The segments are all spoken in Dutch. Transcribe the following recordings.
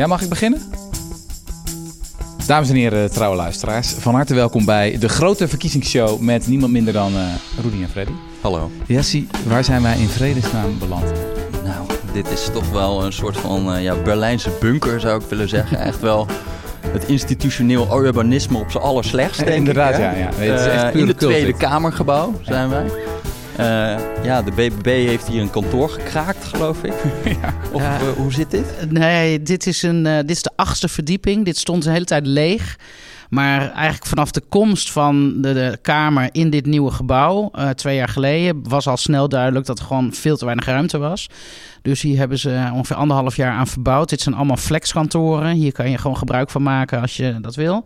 Ja, mag ik beginnen? Dames en heren, trouwe luisteraars, van harte welkom bij de grote verkiezingsshow met niemand minder dan uh, Rudy en Freddy. Hallo. Jessie, waar zijn wij in vredesnaam beland? Nou, dit is toch wel een soort van uh, ja, Berlijnse bunker zou ik willen zeggen. Echt wel het institutioneel urbanisme op zijn allerslechtst, denk Inderdaad, ik. ja. ja. Nee, het is echt uh, in het Tweede. Kamergebouw zijn wij. Uh, ja, de BBB heeft hier een kantoor gekraakt, geloof ik. Ja. Of Ja. uh, hoe zit dit? Nee, dit is, een, eh, dit is de achtste verdieping. Dit stond de hele tijd leeg. Maar eigenlijk vanaf de komst van de, de Kamer in dit nieuwe gebouw, eh, twee jaar geleden, was al snel duidelijk dat er gewoon veel te weinig ruimte was. Dus hier hebben ze ongeveer anderhalf jaar aan verbouwd. Dit zijn allemaal flexkantoren. Hier kan je gewoon gebruik van maken als je dat wil.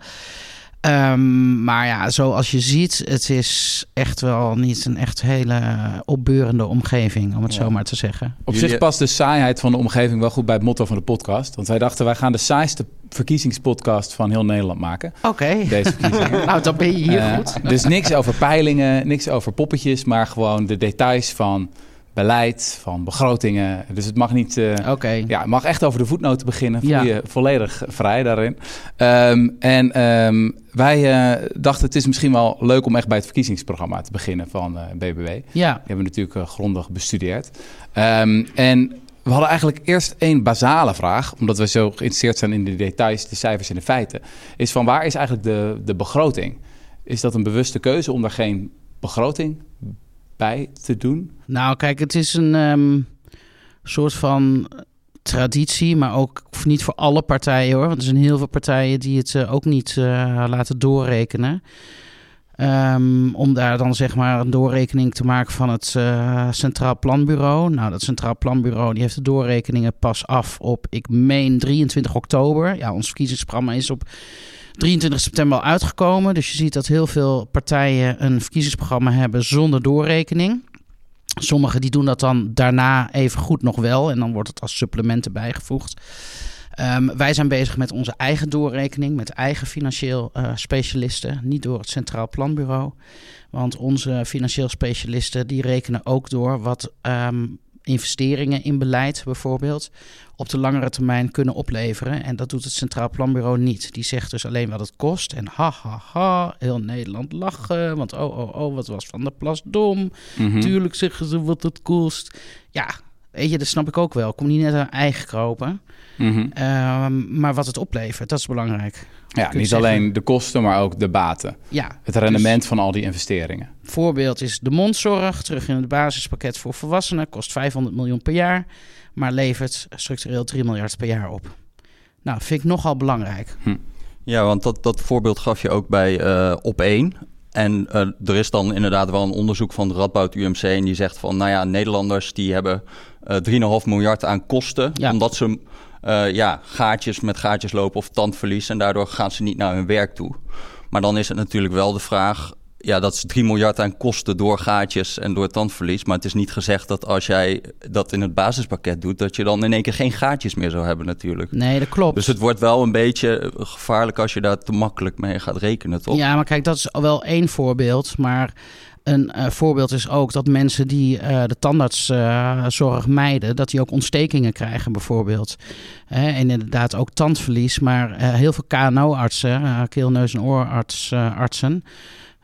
Ehm, maar ja, zoals je ziet, het is echt wel niet een echt hele opbeurende omgeving, om het Ja. zo maar te zeggen. Op Jullie- zich past de saaiheid van de omgeving wel goed bij het motto van de podcast. Want wij dachten, wij gaan de saaiste verkiezingspodcast van heel Nederland maken. Oké. Deze verkiezingen. Nou, dan ben je hier Eh, goed. Dus niks over peilingen, niks over poppetjes, maar gewoon de details van beleid, van begrotingen. Dus het mag niet... eh, Oké. Ja, het mag echt over de voetnoten beginnen. Voel Ja. je volledig vrij daarin. Ehm, en ehm, wij eh, dachten het is misschien wel leuk om echt bij het verkiezingsprogramma te beginnen van eh, BBB. Die Ja. hebben we natuurlijk eh, grondig bestudeerd. Ehm, en we hadden eigenlijk eerst één basale vraag, omdat we zo geïnteresseerd zijn in de details, de cijfers en de feiten. Is van waar is eigenlijk de, de begroting? Is dat een bewuste keuze om daar geen begroting bij te doen? Nou, kijk, het is een ehm, soort van traditie, maar ook niet voor alle partijen hoor. Want er zijn heel veel partijen die het eh, ook niet eh, laten doorrekenen. Ehm, om daar dan zeg maar een doorrekening te maken van het eh, Centraal Planbureau. Nou, dat Centraal Planbureau die heeft de doorrekeningen pas af op, ik meen, 23 oktober. Ja, ons verkiezingsprogramma is op 23 september al uitgekomen. Dus je ziet dat heel veel partijen een verkiezingsprogramma hebben zonder doorrekening. Sommigen die doen dat dan daarna even goed nog wel. En dan wordt het als supplementen bijgevoegd. Ehm, wij zijn bezig met onze eigen doorrekening, met eigen financieel eh, specialisten, niet door het Centraal Planbureau. Want onze financieel specialisten die rekenen ook door wat ehm, investeringen in beleid bijvoorbeeld op de langere termijn kunnen opleveren. En dat doet het Centraal Planbureau niet. Die zegt dus alleen wat het kost. En ha ha ha, heel Nederland lachen. Want oh oh oh, wat was Van der Plas dom. Mhm. Tuurlijk zeggen ze wat het kost. Ja, weet je, dat snap ik ook wel. Ik kom niet net aan eigen kropen. Mhm. Ehm, maar wat het oplevert, dat is belangrijk. Ja, niet zeggen. alleen de kosten, maar ook de baten. Ja, Het rendement van al die investeringen. voorbeeld is de mondzorg. Terug in het basispakket voor volwassenen. Kost 500 miljoen per jaar. Maar levert structureel 3 miljard per jaar op. Nou, vind ik nogal belangrijk. Ja, want dat, dat voorbeeld gaf je ook bij eh op één. En eh, er is dan inderdaad wel een onderzoek van de Radboud UMC... en die zegt van, nou ja, Nederlanders die hebben eh 3,5 miljard aan kosten... Ja. omdat ze eh, ja, gaatjes met gaatjes lopen of tandverlies... en daardoor gaan ze niet naar hun werk toe. Maar dan is het natuurlijk wel de vraag... Ja, dat is 3 miljard aan kosten door gaatjes en door tandverlies. Maar het is niet gezegd dat als jij dat in het basispakket doet... dat je dan in één keer geen gaatjes meer zou hebben natuurlijk. Nee, dat klopt. Dus het wordt wel een beetje gevaarlijk als je daar te makkelijk mee gaat rekenen, toch? Ja, maar kijk, dat is wel één voorbeeld. Maar een eh, voorbeeld is ook dat mensen die eh, de tandartszorg mijden, dat die ook ontstekingen krijgen, bijvoorbeeld. En inderdaad ook tandverlies. Maar eh, heel veel KNO-artsen, eh, keel, neus en oorartsen,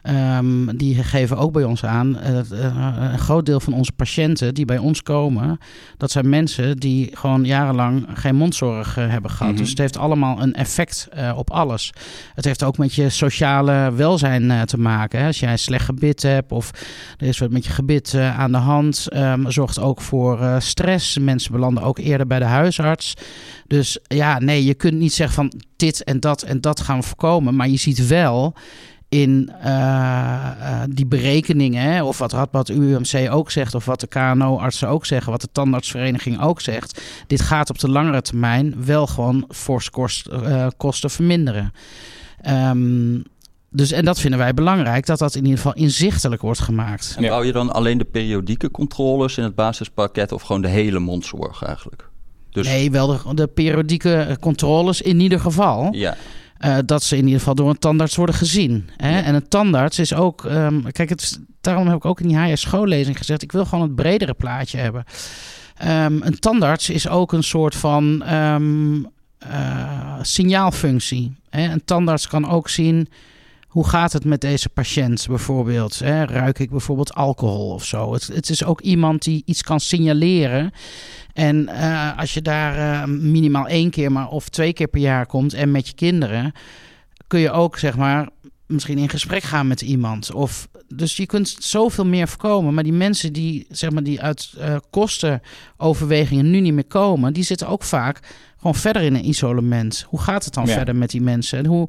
ehm, die geven ook bij ons aan. eh, eh, een groot deel van onze patiënten die bij ons komen, dat zijn mensen die gewoon jarenlang geen mondzorg eh, hebben gehad. Mhm. Dus het heeft allemaal een effect eh, op alles. Het heeft ook met je sociale welzijn eh, te maken. Hè. Als jij slecht gebit hebt of er is wat met je gebit eh, aan de hand, ehm, zorgt ook voor eh, stress. Mensen belanden ook eerder bij de huisarts. Dus ja, nee, je kunt niet zeggen van dit en dat en dat gaan we voorkomen. Maar je ziet wel in eh, eh, die berekeningen, hè, of wat Radboud UMC ook zegt, of wat de KNO-artsen ook zeggen, wat de tandartsvereniging ook zegt. Dit gaat op de langere termijn wel gewoon fors kost, eh, kosten verminderen. Ehm, dus, en dat vinden wij belangrijk, dat dat in ieder geval inzichtelijk wordt gemaakt. En bouw je dan alleen de periodieke controles in het basispakket of gewoon de hele mondzorg eigenlijk? Dus Nee, wel de, de periodieke controles in ieder geval. ja, eh, dat ze in ieder geval door een tandarts worden gezien. Hè? Ja. En een tandarts is ook... ehm, kijk, het, daarom heb ik ook in die HS schoollezing gezegd... ik wil gewoon het bredere plaatje hebben. Ehm, een tandarts is ook een soort van... ehm, eh, uh, signaalfunctie. Hè? Een tandarts kan ook zien hoe gaat het met deze patiënt bijvoorbeeld? Hè? Ruik ik bijvoorbeeld alcohol of zo? Het, het, is ook iemand die iets kan signaleren. En uh, als je daar uh, minimaal één keer maar of twee keer per jaar komt en met je kinderen, kun je ook zeg maar misschien in gesprek gaan met iemand. Of, dus je kunt zoveel meer voorkomen. Maar die mensen die, zeg maar, die uit uh, kostenoverwegingen nu niet meer komen, die zitten ook vaak gewoon verder in een isolement. Hoe gaat het dan ja. verder met die mensen? En, hoe,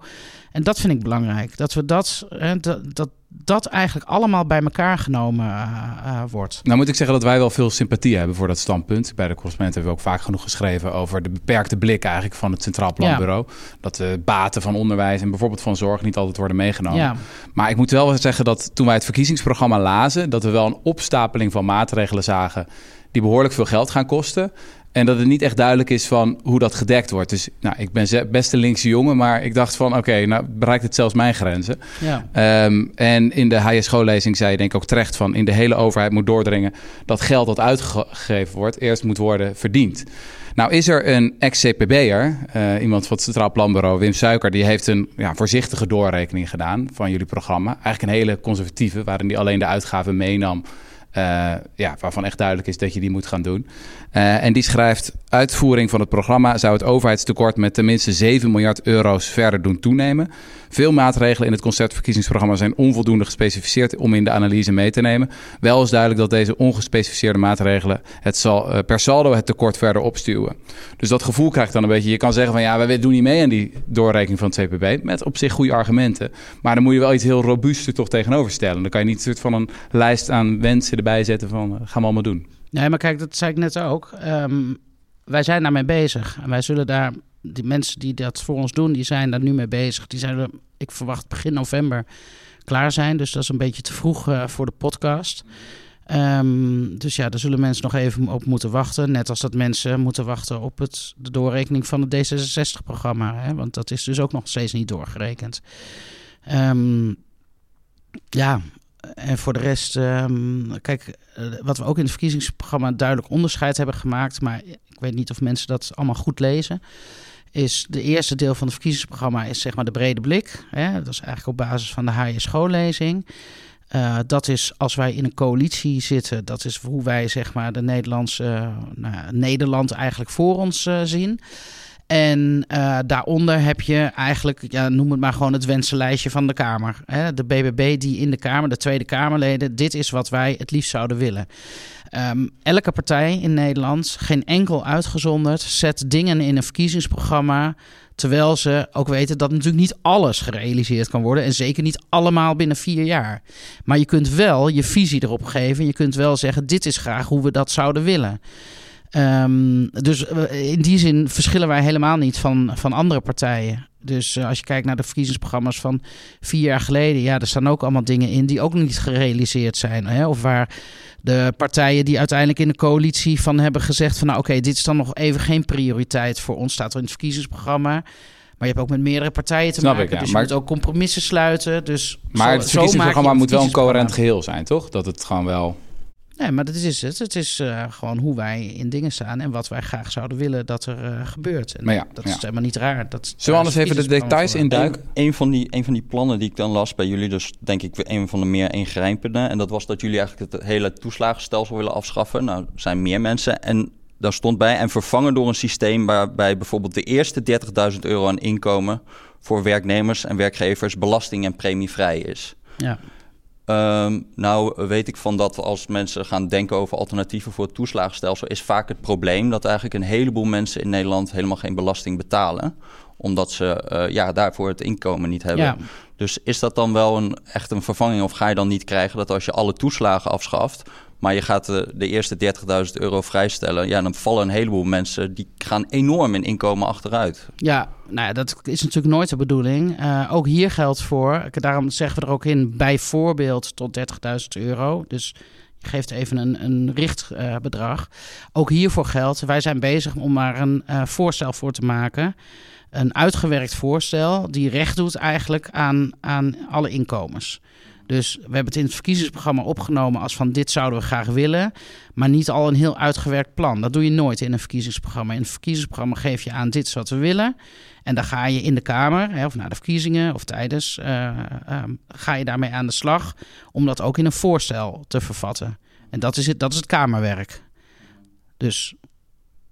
en dat vind ik belangrijk. Dat we dat, hè, dat, dat, dat eigenlijk allemaal bij elkaar genomen uh, uh, wordt. Nou moet ik zeggen dat wij wel veel sympathie hebben voor dat standpunt. Bij de correspondent hebben we ook vaak genoeg geschreven over de beperkte blik eigenlijk van het Centraal Planbureau. Ja. Dat de baten van onderwijs en bijvoorbeeld van zorg niet altijd worden meegenomen. Ja. Maar ik moet wel zeggen dat toen wij het verkiezingsprogramma lazen, dat we wel een opstapeling van maatregelen zagen die behoorlijk veel geld gaan kosten. En dat het niet echt duidelijk is van hoe dat gedekt wordt. Dus nou, ik ben best een linkse jongen, maar ik dacht van... oké, nou bereikt het zelfs mijn grenzen. Ja. Um, en in de HSGO-lezing zei je denk ik ook terecht van... in de hele overheid moet doordringen dat geld dat uitgegeven wordt... eerst moet worden verdiend. Nou is er een ex-CPB'er, uh, iemand van het Centraal Planbureau, Wim Suiker... die heeft een ja, voorzichtige doorrekening gedaan van jullie programma. Eigenlijk een hele conservatieve, waarin hij alleen de uitgaven meenam... Uh, ja, waarvan echt duidelijk is dat je die moet gaan doen. Uh, en die schrijft: Uitvoering van het programma zou het overheidstekort met tenminste 7 miljard euro's verder doen toenemen. Veel maatregelen in het conceptverkiezingsprogramma zijn onvoldoende gespecificeerd om in de analyse mee te nemen. Wel is duidelijk dat deze ongespecificeerde maatregelen het zal, uh, per saldo het tekort verder opstuwen. Dus dat gevoel krijgt dan een beetje. Je kan zeggen van ja, wij doen niet mee aan die doorrekening van het CPB. Met op zich goede argumenten. Maar dan moet je wel iets heel robuusts er toch tegenover stellen. Dan kan je niet een soort van een lijst aan wensen erbij zetten van uh, gaan we allemaal doen. Nee, maar kijk, dat zei ik net ook. Um, wij zijn daarmee bezig. En wij zullen daar, die mensen die dat voor ons doen, die zijn daar nu mee bezig. Die zijn er, ik verwacht begin november klaar zijn. Dus dat is een beetje te vroeg uh, voor de podcast. Um, dus ja, daar zullen mensen nog even op moeten wachten. Net als dat mensen moeten wachten op het, de doorrekening van het D66-programma. Want dat is dus ook nog steeds niet doorgerekend. Um, ja, en voor de rest, um, kijk, uh, wat we ook in het verkiezingsprogramma duidelijk onderscheid hebben gemaakt, maar ik weet niet of mensen dat allemaal goed lezen. Is de eerste deel van het verkiezingsprogramma is zeg maar de brede blik. Hè? Dat is eigenlijk op basis van de HSGO-lezing. Uh, dat is als wij in een coalitie zitten, dat is hoe wij zeg maar de Nederlandse, nou, Nederland eigenlijk voor ons uh, zien. En uh, daaronder heb je eigenlijk, ja, noem het maar gewoon het wensenlijstje van de Kamer. Hè? De BBB die in de Kamer, de Tweede Kamerleden, dit is wat wij het liefst zouden willen. Um, elke partij in Nederland, geen enkel uitgezonderd, zet dingen in een verkiezingsprogramma. Terwijl ze ook weten dat natuurlijk niet alles gerealiseerd kan worden. En zeker niet allemaal binnen vier jaar. Maar je kunt wel je visie erop geven. Je kunt wel zeggen: dit is graag hoe we dat zouden willen. Um, dus in die zin verschillen wij helemaal niet van, van andere partijen. Dus uh, als je kijkt naar de verkiezingsprogramma's van vier jaar geleden, ja, er staan ook allemaal dingen in die ook niet gerealiseerd zijn. Hè? Of waar de partijen die uiteindelijk in de coalitie van hebben gezegd van nou oké, okay, dit is dan nog even geen prioriteit voor ons, staat er in het verkiezingsprogramma. Maar je hebt ook met meerdere partijen te Snap maken. Ik, ja. Dus je maar, moet ook compromissen sluiten. Dus maar zo, het verkiezingsprogramma moet wel een coherent geheel zijn, toch? Dat het gewoon wel... Nee, maar dat is het. Het is uh, gewoon hoe wij in dingen staan en wat wij graag zouden willen dat er uh, gebeurt. En maar ja, dat ja. is helemaal niet raar. Dat, Zullen we anders even de details induiken? Een, een, van die, een van die plannen die ik dan las bij jullie, dus denk ik een van de meer ingrijpende. En dat was dat jullie eigenlijk het hele toeslagenstelsel willen afschaffen. Nou, er zijn meer mensen. En daar stond bij en vervangen door een systeem waarbij bijvoorbeeld de eerste 30.000 euro aan inkomen voor werknemers en werkgevers belasting en premievrij is. Ja. Um, nou weet ik van dat als mensen gaan denken over alternatieven voor het toeslagenstelsel, is vaak het probleem dat eigenlijk een heleboel mensen in Nederland helemaal geen belasting betalen. Omdat ze uh, ja, daarvoor het inkomen niet hebben. Ja. Dus is dat dan wel een, echt een vervanging of ga je dan niet krijgen dat als je alle toeslagen afschaft, maar je gaat de, de eerste 30.000 euro vrijstellen, ja, dan vallen een heleboel mensen die gaan enorm in inkomen achteruit. Ja, nou ja, dat is natuurlijk nooit de bedoeling. Uh, ook hier geldt voor, daarom zeggen we er ook in, bijvoorbeeld tot 30.000 euro. Dus je geeft even een, een richtbedrag. Ook hiervoor geldt, wij zijn bezig om maar een uh, voorstel voor te maken. Een uitgewerkt voorstel die recht doet eigenlijk aan, aan alle inkomens. Dus we hebben het in het verkiezingsprogramma opgenomen als van dit zouden we graag willen, maar niet al een heel uitgewerkt plan. Dat doe je nooit in een verkiezingsprogramma. In een verkiezingsprogramma geef je aan dit is wat we willen. En dan ga je in de Kamer, hè, of na de verkiezingen of tijdens, uh, uh, ga je daarmee aan de slag om dat ook in een voorstel te vervatten. En dat is het, dat is het Kamerwerk. Dus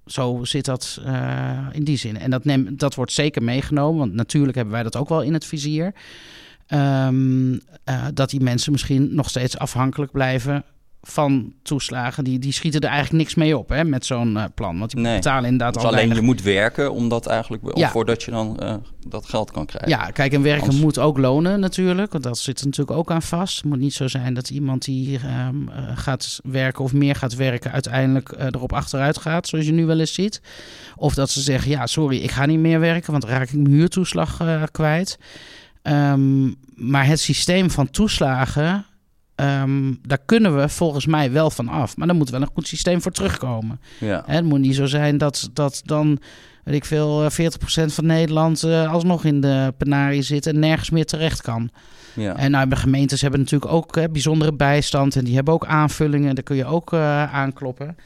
zo zit dat uh, in die zin. En dat, dat wordt zeker meegenomen, want natuurlijk hebben wij dat ook wel in het vizier. Um, uh, dat die mensen misschien nog steeds afhankelijk blijven van toeslagen. Die, die schieten er eigenlijk niks mee op hè, met zo'n uh, plan. Want die nee. betalen inderdaad dus al alleen weinig. je moet werken om dat eigenlijk, ja. voordat je dan uh, dat geld kan krijgen. Ja, kijk, en werken Anders... moet ook lonen natuurlijk. Want dat zit er natuurlijk ook aan vast. Het moet niet zo zijn dat iemand die um, uh, gaat werken of meer gaat werken... uiteindelijk uh, erop achteruit gaat, zoals je nu wel eens ziet. Of dat ze zeggen, ja, sorry, ik ga niet meer werken... want dan raak ik mijn huurtoeslag kwijt. Um, maar het systeem van toeslagen... Um, daar kunnen we volgens mij wel van af. Maar daar moet wel een goed systeem voor terugkomen. Ja. Hè, het moet niet zo zijn dat, dat dan, weet ik veel, 40% van Nederland uh, alsnog in de penarie zit en nergens meer terecht kan. Ja. En nou, de gemeentes hebben natuurlijk ook hè, bijzondere bijstand en die hebben ook aanvullingen. Daar kun je ook uh, aankloppen.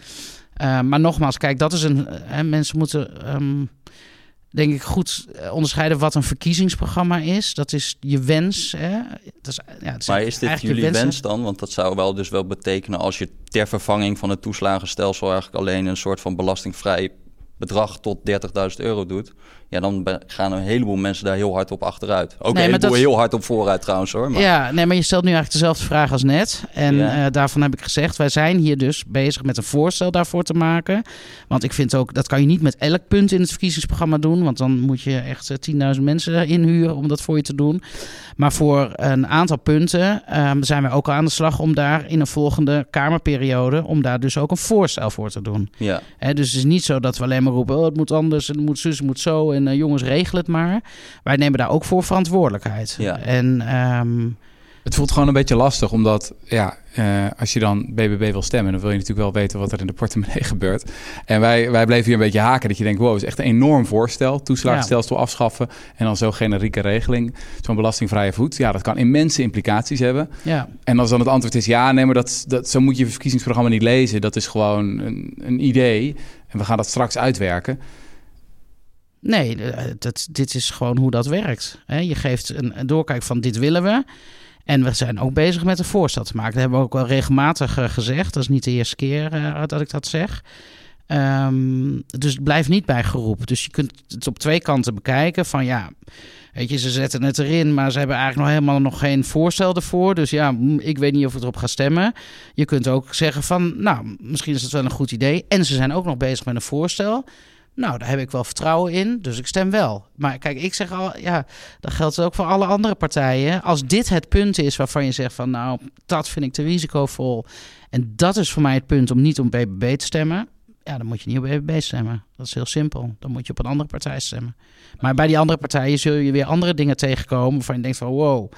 Uh, maar nogmaals, kijk, dat is een. Hè, mensen moeten. Um, denk ik goed onderscheiden wat een verkiezingsprogramma is. Dat is je wens. Hè? Dat is, ja, het is maar is dit jullie wens dan? Want dat zou wel dus wel betekenen als je ter vervanging van het toeslagenstelsel eigenlijk alleen een soort van belastingvrij bedrag tot 30.000 euro doet. Ja, dan gaan een heleboel mensen daar heel hard op achteruit. Ook nee, een heleboel dat... heel hard op vooruit trouwens hoor. Maar... Ja, nee, maar je stelt nu eigenlijk dezelfde vraag als net. En ja. uh, daarvan heb ik gezegd, wij zijn hier dus bezig met een voorstel daarvoor te maken. Want ik vind ook, dat kan je niet met elk punt in het verkiezingsprogramma doen. Want dan moet je echt uh, 10.000 mensen inhuren om dat voor je te doen. Maar voor een aantal punten um, zijn we ook al aan de slag om daar in een volgende Kamerperiode, om daar dus ook een voorstel voor te doen. Ja. He, dus het is niet zo dat we alleen maar roepen, oh, het moet anders, het moet zus, het moet zo. En uh, jongens, regel het maar. Wij nemen daar ook voor verantwoordelijkheid. Ja. En um, het voelt gewoon een beetje lastig, omdat ja, uh, als je dan BBB wil stemmen, dan wil je natuurlijk wel weten wat er in de portemonnee gebeurt. En wij, wij bleven hier een beetje haken, dat je denkt, wow, is echt een enorm voorstel. Toeslagenstelsel ja. afschaffen en dan zo'n generieke regeling, zo'n belastingvrije voet. Ja, dat kan immense implicaties hebben. Ja. En als dan het antwoord is ja, nee, maar dat, dat, zo moet je verkiezingsprogramma niet lezen. Dat is gewoon een, een idee en we gaan dat straks uitwerken. Nee, dat, dit is gewoon hoe dat werkt. Je geeft een, doorkijk van dit willen we. En we zijn ook bezig met een voorstel te maken. Dat hebben we ook wel regelmatig uh, gezegd. Dat is niet de eerste keer uh, dat ik dat zeg. Um, dus het blijft niet bij geroep. Dus je kunt het op twee kanten bekijken. Van ja, weet je, ze zetten het erin, maar ze hebben eigenlijk nog helemaal nog geen voorstel ervoor. Dus ja, ik weet niet of ik erop ga stemmen. Je kunt ook zeggen van, nou, misschien is het wel een goed idee. En ze zijn ook nog bezig met een voorstel. Nou, daar heb ik wel vertrouwen in, dus ik stem wel. Maar kijk, ik zeg al, ja, dat geldt ook voor alle andere partijen. Als dit het punt is waarvan je zegt van, nou, dat vind ik te risicovol. En dat is voor mij het punt om niet om BBB te stemmen. Ja, dan moet je niet op BBB stemmen. Dat is heel simpel. Dan moet je op een andere partij stemmen. Maar bij die andere partijen zul je weer andere dingen tegenkomen waarvan je denkt van, wow,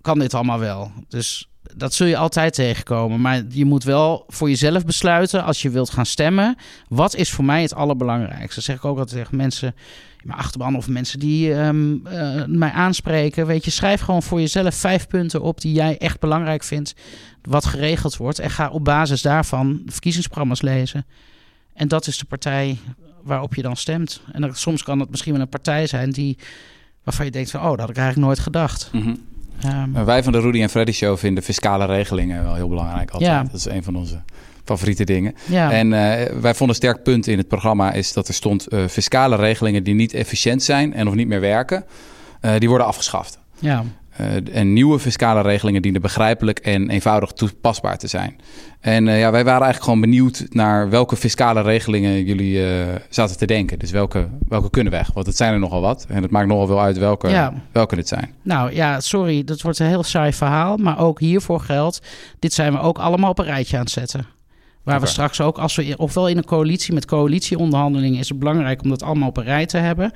kan dit allemaal wel? Dus dat zul je altijd tegenkomen. Maar je moet wel voor jezelf besluiten als je wilt gaan stemmen. Wat is voor mij het allerbelangrijkste? Dat zeg ik ook altijd tegen mensen, mijn achterban of mensen die um, uh, mij aanspreken. Weet je, schrijf gewoon voor jezelf vijf punten op die jij echt belangrijk vindt. Wat geregeld wordt. En ga op basis daarvan de verkiezingsprogramma's lezen. En dat is de partij waarop je dan stemt. En soms kan het misschien wel een partij zijn die, waarvan je denkt van... oh, dat had ik eigenlijk nooit gedacht. Mm. Um, wij van de Rudy en Freddy Show vinden fiscale regelingen wel heel belangrijk. Altijd. Ja. Dat is een van onze favoriete dingen. Ja. En uh, wij vonden een sterk punt in het programma is dat er stond uh, fiscale regelingen die niet efficiënt zijn en of niet meer werken, uh, die worden afgeschaft. Ja. Uh, en nieuwe fiscale regelingen dienen begrijpelijk en eenvoudig toepasbaar te zijn. En uh, ja, wij waren eigenlijk gewoon benieuwd naar welke fiscale regelingen jullie uh, zaten te denken. Dus welke, welke kunnen weg? Want het zijn er nogal wat. En het maakt nogal wel uit welke, ja. welke het zijn. Nou ja, sorry, dat wordt een heel saai verhaal. Maar ook hiervoor geldt, dit zijn we ook allemaal op een rijtje aan het zetten. Waar we straks ook, als we ofwel in een coalitie met coalitieonderhandelingen, is het belangrijk om dat allemaal op een rij te hebben.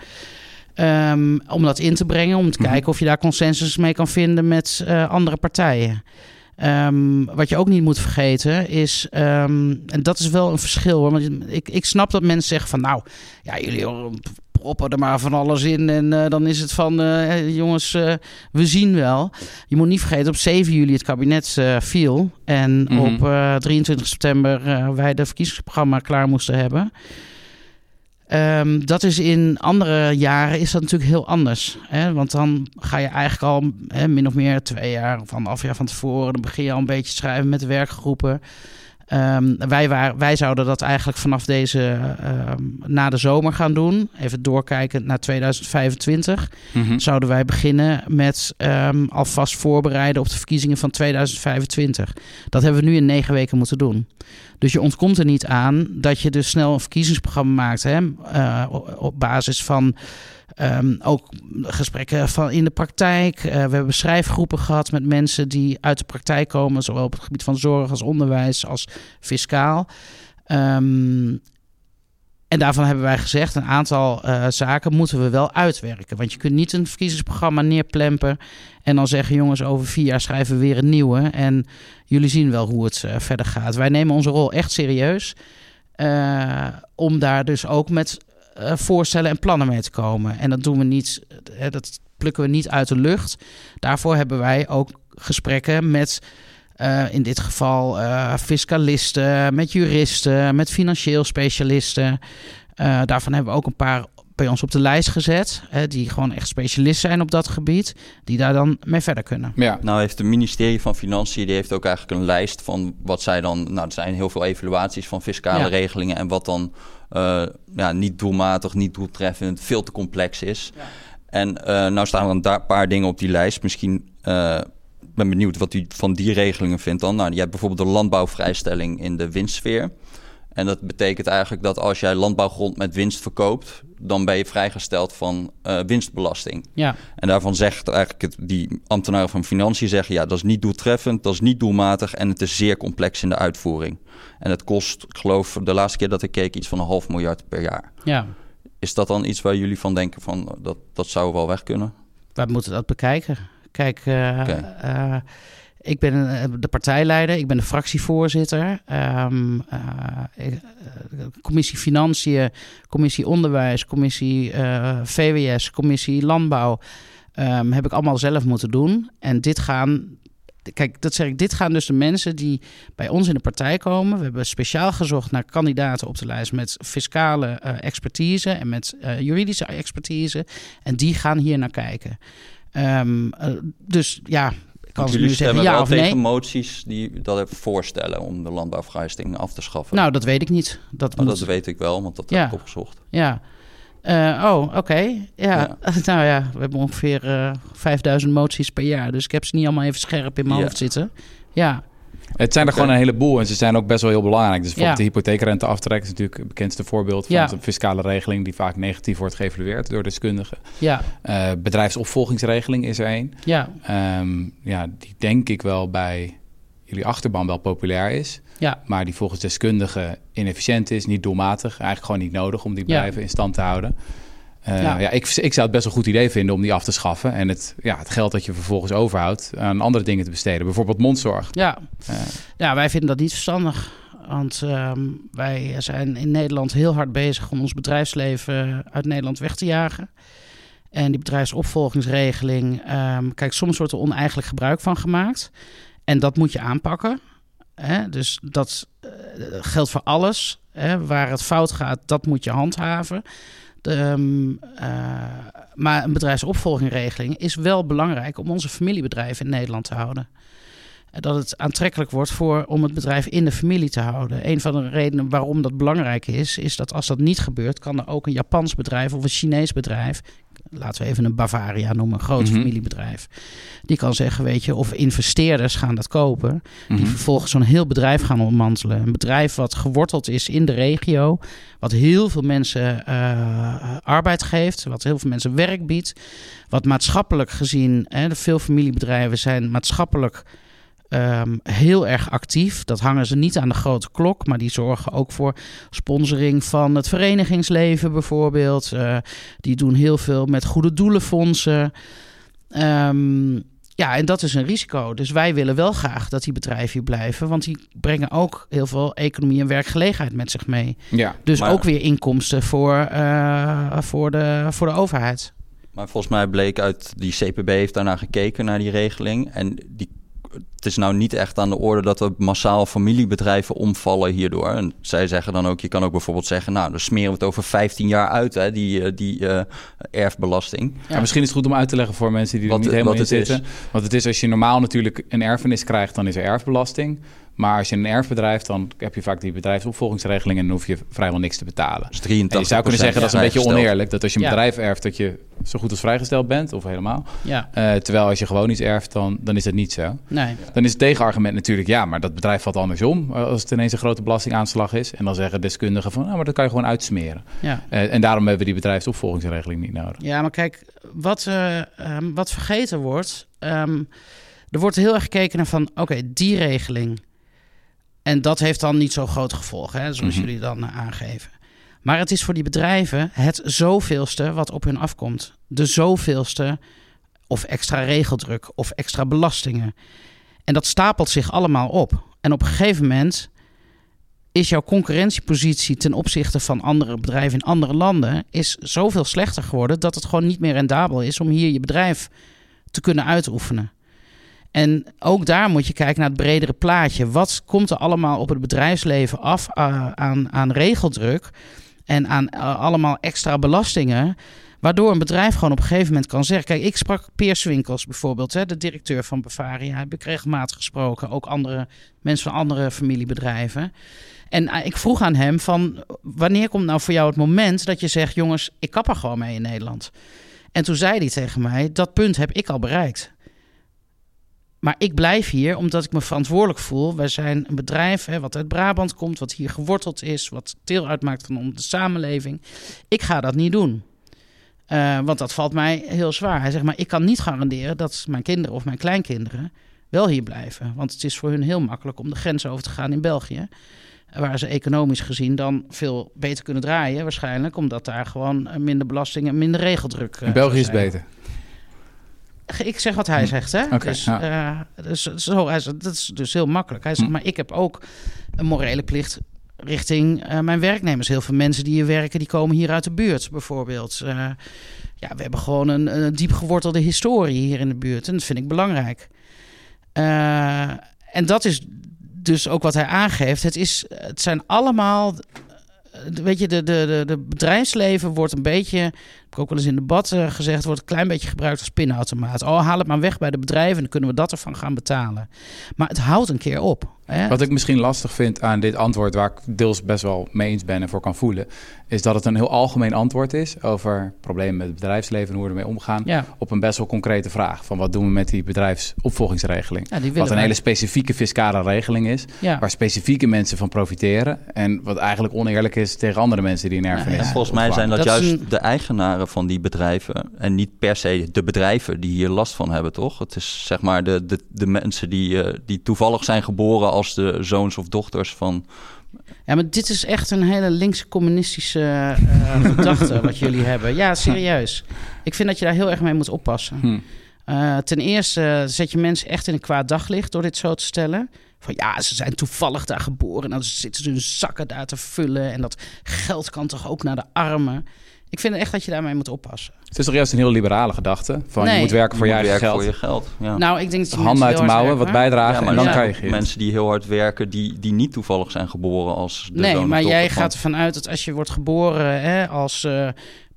Um, om dat in te brengen, om te mm -hmm. kijken of je daar consensus mee kan vinden met uh, andere partijen. Um, wat je ook niet moet vergeten is, um, en dat is wel een verschil hoor. Want ik, ik snap dat mensen zeggen van nou, ja, jullie proppen er maar van alles in. En uh, dan is het van, uh, jongens, uh, we zien wel. Je moet niet vergeten, op 7 juli het kabinet viel. En mm -hmm. op 23 september wij de verkiezingsprogramma klaar moesten hebben. Um, dat is in andere jaren is dat natuurlijk heel anders. Hè? Want dan ga je eigenlijk al hè, min of meer twee jaar of anderhalf jaar van tevoren... dan begin je al een beetje schrijven met de werkgroepen... Um, wij, waren, wij zouden dat eigenlijk vanaf deze um, na de zomer gaan doen. Even doorkijken naar 2025. Mm -hmm. Zouden wij beginnen met um, alvast voorbereiden op de verkiezingen van 2025. Dat hebben we nu in negen weken moeten doen. Dus je ontkomt er niet aan dat je dus snel een verkiezingsprogramma maakt. Hè, uh, op basis van Um, ook gesprekken van in de praktijk. Uh, we hebben schrijfgroepen gehad met mensen die uit de praktijk komen, zowel op het gebied van zorg als onderwijs als fiscaal. Um, en daarvan hebben wij gezegd, een aantal uh, zaken moeten we wel uitwerken. Want je kunt niet een verkiezingsprogramma neerplempen en dan zeggen, jongens, over vier jaar schrijven we weer een nieuwe. En jullie zien wel hoe het uh, verder gaat. Wij nemen onze rol echt serieus. Om daar dus ook met uh, voorstellen en plannen mee te komen. En dat doen we niet, hè, dat plukken we niet uit de lucht. Daarvoor hebben wij ook gesprekken met, uh, in dit geval, uh, fiscalisten, met juristen, met financieel specialisten. daarvan hebben we ook een paar bij ons op de lijst gezet. Hè, die gewoon echt specialist zijn op dat gebied. Die daar dan mee verder kunnen. Ja. Nou heeft het ministerie van Financiën... die heeft ook eigenlijk een lijst van wat zij dan... Nou, er zijn heel veel evaluaties van fiscale ja. regelingen... en wat dan uh, ja, niet doelmatig, niet doeltreffend, veel te complex is. Ja. En uh, nou staan er een paar dingen op die lijst. Misschien uh, ben benieuwd wat u van die regelingen vindt dan. Nou, je hebt bijvoorbeeld de landbouwvrijstelling in de winstsfeer. En dat betekent eigenlijk dat als jij landbouwgrond met winst verkoopt, dan ben je vrijgesteld van uh, winstbelasting. Ja. En daarvan zegt eigenlijk het, die ambtenaren van Financiën zeggen, ja, dat is niet doeltreffend, dat is niet doelmatig en het is zeer complex in de uitvoering. En het kost, ik geloof, de laatste keer dat ik keek, iets van een half miljard per jaar. Ja. Is dat dan iets waar jullie van denken van dat, dat zou wel weg kunnen? Wij moeten dat bekijken. Kijk, uh, okay. uh, ik ben de partijleider, ik ben de fractievoorzitter. Um, commissie Financiën, commissie Onderwijs, commissie VWS, commissie Landbouw. Um, heb ik allemaal zelf moeten doen. En dit gaan. Kijk, dat zeg ik. Dit gaan dus de mensen die bij ons in de partij komen. We hebben speciaal gezocht naar kandidaten op de lijst met fiscale expertise en met juridische expertise. En die gaan hier naar kijken. Um, dus ja, kan jullie nu zeggen ja of tegen nee? moties die dat voorstellen om de landbouwvrijstelling af te schaffen. Nou, dat weet ik niet. Dat, Oh, moet... dat weet ik wel, want dat Ja. heb ik opgezocht. Ja. Eh, oh, oké. Ja. nou ja, we hebben ongeveer eh 5000 moties per jaar. Dus ik heb ze niet allemaal even scherp in mijn Ja. hoofd zitten. Ja, Het zijn er gewoon een heleboel en ze zijn ook best wel heel belangrijk. Dus bijvoorbeeld Ja. de hypotheekrenteaftrek is natuurlijk het bekendste voorbeeld van Ja. een fiscale regeling die vaak negatief wordt geëvalueerd door deskundigen. ja, Eh, bedrijfsopvolgingsregeling is er een. ja, Ehm, ja, die denk ik wel bij jullie achterban wel populair is. ja. Maar die volgens deskundigen inefficiënt is, niet doelmatig. Eigenlijk gewoon niet nodig om die Ja. bedrijven in stand te houden. Eh, Ja. ja. ik, ik zou het best een goed idee vinden om die af te schaffen. En het, ja, het geld dat je vervolgens overhoudt aan andere dingen te besteden. Bijvoorbeeld mondzorg. Ja. Eh, ja, wij vinden dat niet verstandig. Want ehm, wij zijn in Nederland heel hard bezig om ons bedrijfsleven uit Nederland weg te jagen. En die bedrijfsopvolgingsregeling, ehm, kijk, soms wordt er oneigenlijk gebruik van gemaakt. En dat moet je aanpakken. Hè? Dus dat eh, geldt voor alles. Hè? Waar het fout gaat, dat moet je handhaven. Ehm, eh, maar een bedrijfsopvolgingregeling is wel belangrijk om onze familiebedrijven in Nederland te houden. En Dat het aantrekkelijk wordt voor, om het bedrijf in de familie te houden. Een van de redenen waarom dat belangrijk is, is dat als dat niet gebeurt, kan er ook een Japans bedrijf of een Chinees bedrijf, laten we even een Bavaria noemen, een groot Mhm. familiebedrijf, die kan zeggen, weet je, of investeerders gaan dat kopen, die mhm. vervolgens zo'n heel bedrijf gaan ontmantelen. Een bedrijf wat geworteld is in de regio, wat heel veel mensen eh, arbeid geeft, wat heel veel mensen werk biedt, wat maatschappelijk gezien, hè, de veel familiebedrijven zijn maatschappelijk ehm, heel erg actief. Dat hangen ze niet aan de grote klok, maar die zorgen ook voor sponsoring van het verenigingsleven bijvoorbeeld. Eh, die doen heel veel met goede doelenfondsen. Ehm, ja, en dat is een risico. Dus wij willen wel graag dat die bedrijven hier blijven. Want die brengen ook heel veel economie en werkgelegenheid met zich mee. Ja. Dus Maar- ook weer inkomsten voor, eh, voor, de, voor de overheid. Maar volgens mij bleek uit die CPB heeft daarnaar gekeken naar die regeling. En die, het is nou niet echt aan de orde dat er massaal familiebedrijven omvallen hierdoor. En zij zeggen dan ook, je kan ook bijvoorbeeld zeggen, nou dan smeren we het over 15 jaar uit, hè, die, eh, die eh, erfbelasting. Ja, misschien is het goed om uit te leggen voor mensen die er Wat- niet helemaal in is. zitten. Want het is als je normaal natuurlijk een erfenis krijgt, dan is er erfbelasting. Maar als je een erfbedrijf, dan heb je vaak die bedrijfsopvolgingsregeling en dan hoef je vrijwel niks te betalen. Dus 83 En je zou kunnen zeggen dat is een beetje oneerlijk. Dat als je een Ja. bedrijf erft, dat je zo goed als vrijgesteld bent, of helemaal. Ja, Eh, terwijl als je gewoon iets erft, dan, dan is dat niet zo. nee. Dan is het tegenargument natuurlijk, ja, maar dat bedrijf valt andersom. eh, Als het ineens een grote belastingaanslag is. En dan zeggen deskundigen van, nou, maar dat kan je gewoon uitsmeren. Ja. Eh, en daarom hebben we die bedrijfsopvolgingsregeling niet nodig. Ja, maar kijk, wat, eh, ehm, wat vergeten wordt. ehm, er wordt heel erg gekeken naar van, oké, die regeling. En dat heeft dan niet zo grote gevolgen, hè, zoals Mhm. jullie dan eh, aangeven. Maar het is voor die bedrijven het zoveelste wat op hun afkomt. De zoveelste of extra regeldruk of extra belastingen. En dat stapelt zich allemaal op. En op een gegeven moment is jouw concurrentiepositie ten opzichte van andere bedrijven in andere landen is zoveel slechter geworden dat het gewoon niet meer rendabel is om hier je bedrijf te kunnen uitoefenen. En ook daar moet je kijken naar het bredere plaatje. Wat komt er allemaal op het bedrijfsleven af eh, aan, aan regeldruk en aan eh, allemaal extra belastingen? Waardoor een bedrijf gewoon op een gegeven moment kan zeggen... Kijk, ik sprak Peer Swinkels bijvoorbeeld, hè, de directeur van Bavaria. Heb ik regelmatig gesproken. Ook andere mensen van andere familiebedrijven. En eh, ik vroeg aan hem van... Wanneer komt nou voor jou het moment dat je zegt... Jongens, ik kap er gewoon mee in Nederland. En toen zei hij tegen mij... Dat punt heb ik al bereikt. Maar ik blijf hier omdat ik me verantwoordelijk voel. Wij zijn een bedrijf hè, wat uit Brabant komt, wat hier geworteld is, wat deel uitmaakt van de samenleving. Ik ga dat niet doen. Eh, want dat valt mij heel zwaar. Hij zegt, maar ik kan niet garanderen dat mijn kinderen of mijn kleinkinderen wel hier blijven. Want het is voor hun heel makkelijk om de grens over te gaan in België. Waar ze economisch gezien dan veel beter kunnen draaien, waarschijnlijk. Omdat daar gewoon minder belasting en minder regeldruk eh, In België is beter. Ik zeg wat hij zegt, hè? Hm. Dus, ja. eh, dus, zo, hij zegt, dat is dus heel makkelijk. Hij zegt, Hm. maar ik heb ook een morele plicht richting eh, mijn werknemers. Heel veel mensen die hier werken, die komen hier uit de buurt, bijvoorbeeld. Eh, ja, we hebben gewoon een, een diep gewortelde historie hier in de buurt. En dat vind ik belangrijk. En dat is dus ook wat hij aangeeft. Het, is, het zijn allemaal... Weet je, de, de, de, de bedrijfsleven wordt een beetje, ook wel eens in debat eh, gezegd, wordt een klein beetje gebruikt als pinautomaat. Oh, haal het maar weg bij de bedrijven en dan kunnen we dat ervan gaan betalen. Maar het houdt een keer op. Hè? Wat ik misschien lastig vind aan dit antwoord, waar ik deels best wel mee eens ben en voor kan voelen, is dat het een heel algemeen antwoord is over problemen met het bedrijfsleven en hoe we ermee omgaan. Ja, Op een best wel concrete vraag van wat doen we met die bedrijfsopvolgingsregeling? ja, die willen Wat een wij. hele specifieke fiscale regeling is, ja. waar specifieke mensen van profiteren. En wat eigenlijk oneerlijk is tegen andere mensen die een erfenis volgens mij zijn dat, Dat is juist een- de eigenaren van die bedrijven en niet per se de bedrijven die hier last van hebben, toch? Het is zeg maar de, de, de mensen die, eh, die toevallig zijn geboren als de zoons of dochters van. Ja, maar dit is echt een hele linkse communistische eh, gedachte wat jullie hebben. Ja, serieus. Ik vind dat je daar heel erg mee moet oppassen. Hm. Eh, ten eerste zet je mensen echt in een kwaad daglicht door dit zo te stellen. Van ja, ze zijn toevallig daar geboren en dan zitten ze hun zakken daar te vullen. En dat geld kan toch ook naar de armen. Ik vind echt dat je daarmee moet oppassen. Het is toch juist een heel liberale gedachte van je moet werken voor je moet eigen geld. voor je geld. Ja. Nou, ik denk dat die Handen uit de mouwen, wat bijdragen Ja, en maar dan ja. krijg je het. mensen die heel hard werken, die, die niet toevallig zijn geboren als de Nee, maar jij gaat ervan uit dat als je wordt geboren hè, als eh,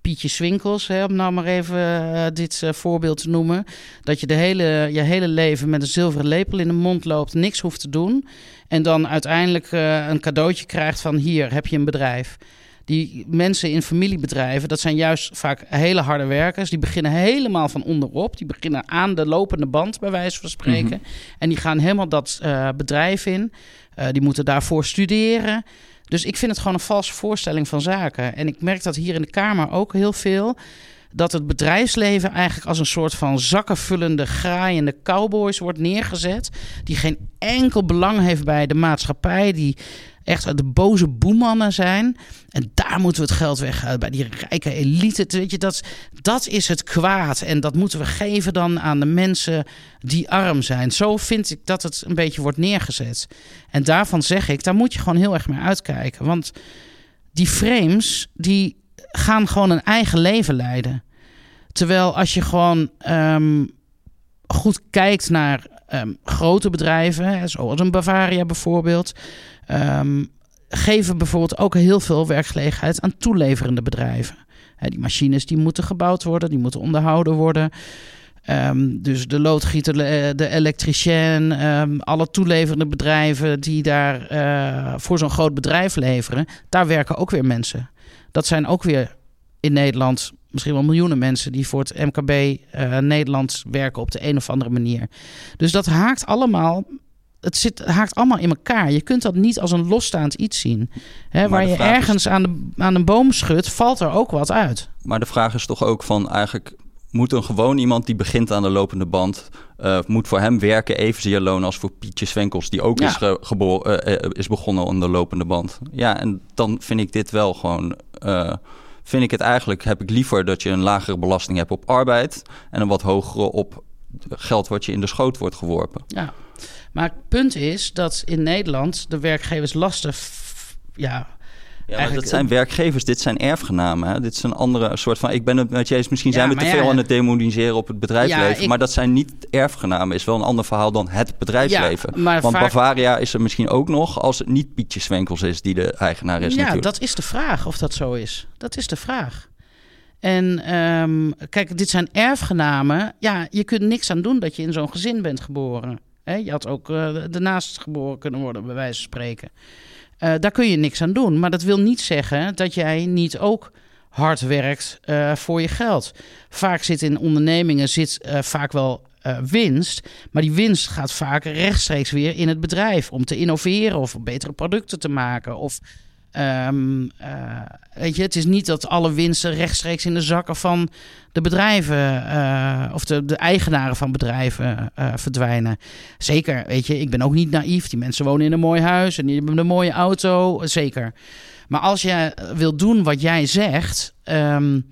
Pietje Swinkels, hè, om nou maar even eh, dit eh, voorbeeld te noemen, dat je de hele, je hele leven met een zilveren lepel in de mond loopt, niks hoeft te doen en dan uiteindelijk eh, een cadeautje krijgt van hier heb je een bedrijf. Die mensen in familiebedrijven, dat zijn juist vaak hele harde werkers. Die beginnen helemaal van onderop. Die beginnen aan de lopende band, bij wijze van spreken. En die gaan helemaal dat eh, bedrijf in. Eh, die moeten daarvoor studeren. Dus ik vind het gewoon een valse voorstelling van zaken. En ik merk dat hier in de Kamer ook heel veel. Dat het bedrijfsleven eigenlijk als een soort van zakkenvullende, graaiende cowboys wordt neergezet. Die geen enkel belang heeft bij de maatschappij. Die echt de boze boemannen zijn. En daar moeten we het geld weghalen bij die rijke elite. Weet je, dat, dat is het kwaad. En dat moeten we geven dan aan de mensen die arm zijn. Zo vind ik dat het een beetje wordt neergezet. En daarvan zeg ik, daar moet je gewoon heel erg mee uitkijken. Want die frames, die gaan gewoon een eigen leven leiden. Terwijl als je gewoon ehm, goed kijkt naar ehm, grote bedrijven, zoals een Bavaria bijvoorbeeld, um, geven bijvoorbeeld ook heel veel werkgelegenheid aan toeleverende bedrijven. die machines die moeten gebouwd worden, die moeten onderhouden worden. dus de loodgieter, de elektricien, alle toeleverende bedrijven die daar uh, voor zo'n groot bedrijf leveren, daar werken ook weer mensen. Dat zijn ook weer in Nederland misschien wel miljoenen mensen die voor het MKB uh, Nederland werken op de een of andere manier. Dus dat haakt allemaal. Het zit, haakt allemaal in elkaar. Je kunt dat niet als een losstaand iets zien. Hè, waar je ergens aan, de, aan een boom schudt, valt er ook wat uit. Maar de vraag is toch ook van eigenlijk moet een gewoon iemand die begint aan de lopende band, uh, moet voor hem werken evenzeer loon als voor Pietje Svenkels, die ook is, geboren, uh, is begonnen aan de lopende band. Ja, en dan vind ik dit wel gewoon vind ik het eigenlijk, heb ik liever dat je een lagere belasting hebt op arbeid en een wat hogere op geld wat je in de schoot wordt geworpen. Ja, maar het punt is dat in Nederland de werkgevers lasten ja, ja, maar dat zijn werkgevers, dit zijn erfgenamen. Hè? Dit is een andere soort van. Ik ben het met je eens, misschien zijn we te veel aan het demoniseren op het bedrijfsleven. Maar dat zijn niet erfgenamen. Is wel een ander verhaal dan het bedrijfsleven. Want Bavaria is er misschien ook nog als het niet Pietje Zwenkels is die de eigenaar is. Ja, dat is de vraag of dat zo is. Dat is de vraag. En ehm, kijk, dit zijn erfgenamen. Ja, je kunt niks aan doen dat je in zo'n gezin bent geboren. Je had ook uh, ernaast geboren kunnen worden, bij wijze van spreken. Uh, daar kun je niks aan doen. Maar dat wil niet zeggen dat jij niet ook hard werkt uh, voor je geld. Vaak zit in ondernemingen zit, vaak wel winst. Maar die winst gaat vaak rechtstreeks weer in het bedrijf. Om te innoveren of betere producten te maken. Of Um, weet je, het is niet dat alle winsten rechtstreeks in de zakken van de bedrijven uh, of de, eigenaren van bedrijven uh, verdwijnen. Zeker, weet je, ik ben ook niet naïef. Die mensen wonen in een mooi huis en die hebben een mooie auto, zeker. Maar als je wil doen wat jij zegt, um,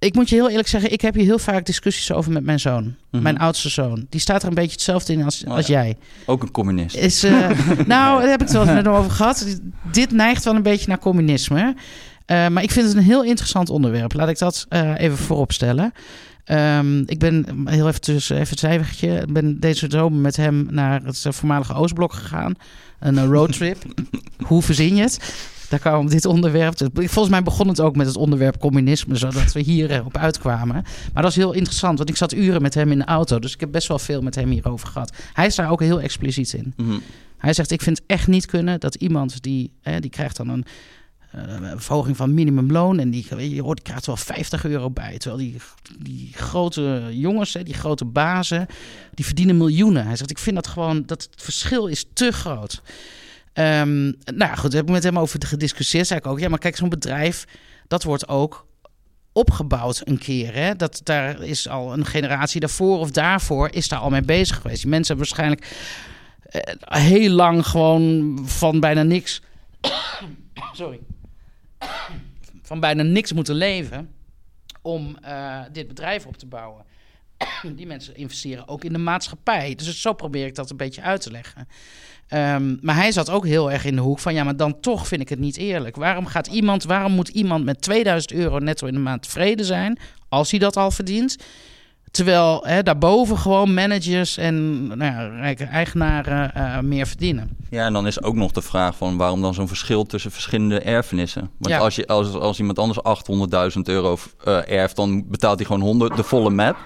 ik moet je heel eerlijk zeggen, ik heb hier heel vaak discussies over met mijn zoon. Mhm. Mijn oudste zoon. Die staat er een beetje hetzelfde in als, oh als jij. Ook een communist. Is, uh, nou, daar heb ik het wel eens met hem over gehad. Dit neigt wel een beetje naar communisme. Uh, maar ik vind het een heel interessant onderwerp. Laat ik dat uh, even voorop stellen. Um, ik ben heel even tussen even het cijfertje. Ik ben deze zomer met hem naar het voormalige Oostblok gegaan. Een roadtrip. Hoe verzin je het? Daar kwam dit onderwerp. Volgens mij begon het ook met het onderwerp communisme, zodat we hier op uitkwamen. Maar dat is heel interessant, want ik zat uren met hem in de auto. Dus ik heb best wel veel met hem hierover gehad. Hij is daar ook heel expliciet in. Mhm. Hij zegt: Ik vind het echt niet kunnen dat iemand die, hè, die krijgt dan een. Uh, verhoging van minimumloon. En die, je hoort, die krijgt wel 50 euro bij. Terwijl die, die grote jongens, hè, die grote bazen, die verdienen miljoenen. Hij zegt, ik vind dat gewoon, dat het verschil is te groot. Um, nou goed, heb ik met hem over gediscussieerd. Zei ik ook, ja, maar kijk, zo'n bedrijf, dat wordt ook opgebouwd een keer. Hè? Dat, daar is al een generatie daarvoor of daarvoor is daar al mee bezig geweest. Die mensen hebben waarschijnlijk eh, heel lang gewoon van bijna niks... Sorry. van bijna niks moeten leven om uh, dit bedrijf op te bouwen. Die mensen investeren ook in de maatschappij. Dus zo probeer ik dat een beetje uit te leggen. Um, maar hij zat ook heel erg in de hoek van ja, maar dan toch vind ik het niet eerlijk. Waarom gaat iemand, waarom moet iemand met 2000 euro netto in de maand tevreden zijn als hij dat al verdient? Terwijl hè, daarboven gewoon managers en nou ja, eigenaren uh, meer verdienen. Ja, en dan is ook nog de vraag van waarom dan zo'n verschil tussen verschillende erfenissen. Want als, je, als, als iemand anders 800.000 euro uh, erft, dan betaalt hij gewoon 100, de volle map.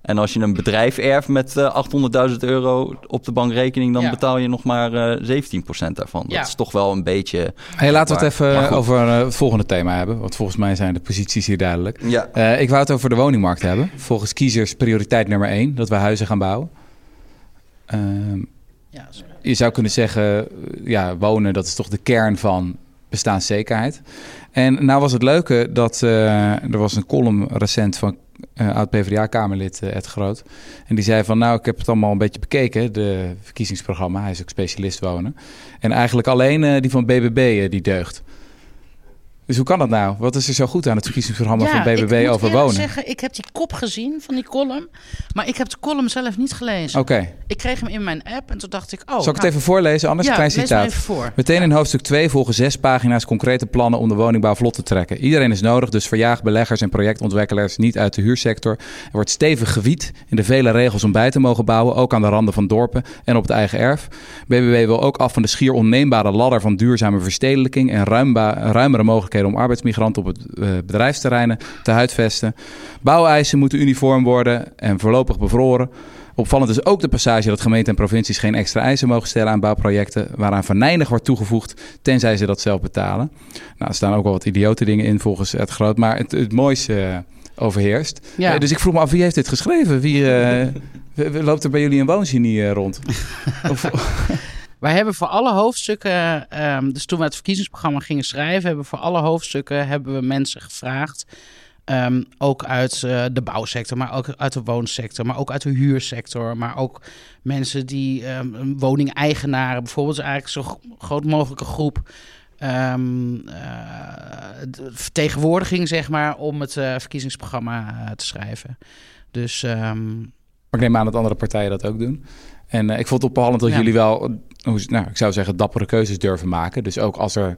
En als je een bedrijf erft met uh, eh, 800.000 euro op de bankrekening, dan betaal je nog maar uh, eh, 17% daarvan. Dat is toch wel een beetje. Hey, laten we het even over uh, het volgende thema hebben. Want volgens mij zijn de posities hier duidelijk. Ja. ik wou het over de woningmarkt hebben. Volgens kiezers prioriteit nummer 1, dat we huizen gaan bouwen. Ehm, ja, je zou kunnen zeggen, ja, wonen, dat is toch de kern van bestaanszekerheid. En nou was het leuke dat er was een column recent van uh, oud-PVDA-kamerlid Ed Groot. En die zei van, nou, ik heb het allemaal een beetje bekeken, de verkiezingsprogramma. Hij is ook specialist wonen. En eigenlijk alleen die van BBB die deugt. Dus hoe kan dat nou? Wat is er zo goed aan het verkiezingsprogramma van BBB over wonen? Ik zeggen, ik heb die kop gezien van die column, maar ik heb de column zelf niet gelezen. Oké. Ik kreeg hem in mijn app en toen dacht ik, oh. Zal ik het nou, even voorlezen? Anders ja, klein citaat. even voor. Meteen in hoofdstuk 2 volgen zes pagina's concrete plannen om de woningbouw vlot te trekken. Iedereen is nodig, dus verjaag beleggers en projectontwikkelaars niet uit de huursector. Er wordt stevig gewied in de vele regels om bij te mogen bouwen, ook aan de randen van dorpen en op het eigen erf. BBB wil ook af van de schier onneembare ladder van duurzame verstedelijking en ruimere mogelijkheden om arbeidsmigranten op het uh, bedrijfsterreinen te huidvesten. Bouweisen moeten uniform worden en voorlopig bevroren. Opvallend is ook de passage dat gemeenten en provincies geen extra eisen mogen stellen aan bouwprojecten waaraan verneinig wordt toegevoegd, tenzij ze dat zelf betalen. Nou, er staan ook wel wat idiote dingen in volgens het groot, maar het, het mooiste uh, overheerst. Ja. Uh, dus ik vroeg me af, wie heeft dit geschreven? Wie loopt er bij jullie een woongenie rond? of, wij hebben voor alle hoofdstukken, um, dus toen we het verkiezingsprogramma gingen schrijven, hebben we voor alle hoofdstukken hebben we mensen gevraagd. Um, ook uit uh, de bouwsector, maar ook uit de woonsector, maar ook uit de huursector. Maar ook mensen die um, woningeigenaren, bijvoorbeeld, is eigenlijk zo groot mogelijke groep. Um, uh, vertegenwoordiging, zeg maar, om het uh, verkiezingsprogramma te schrijven. Dus. Maar ik neem aan dat andere partijen dat ook doen. En ik vond het opvallend dat ja. jullie wel nou, ik zou zeggen, dappere keuzes durven maken. Dus ook als er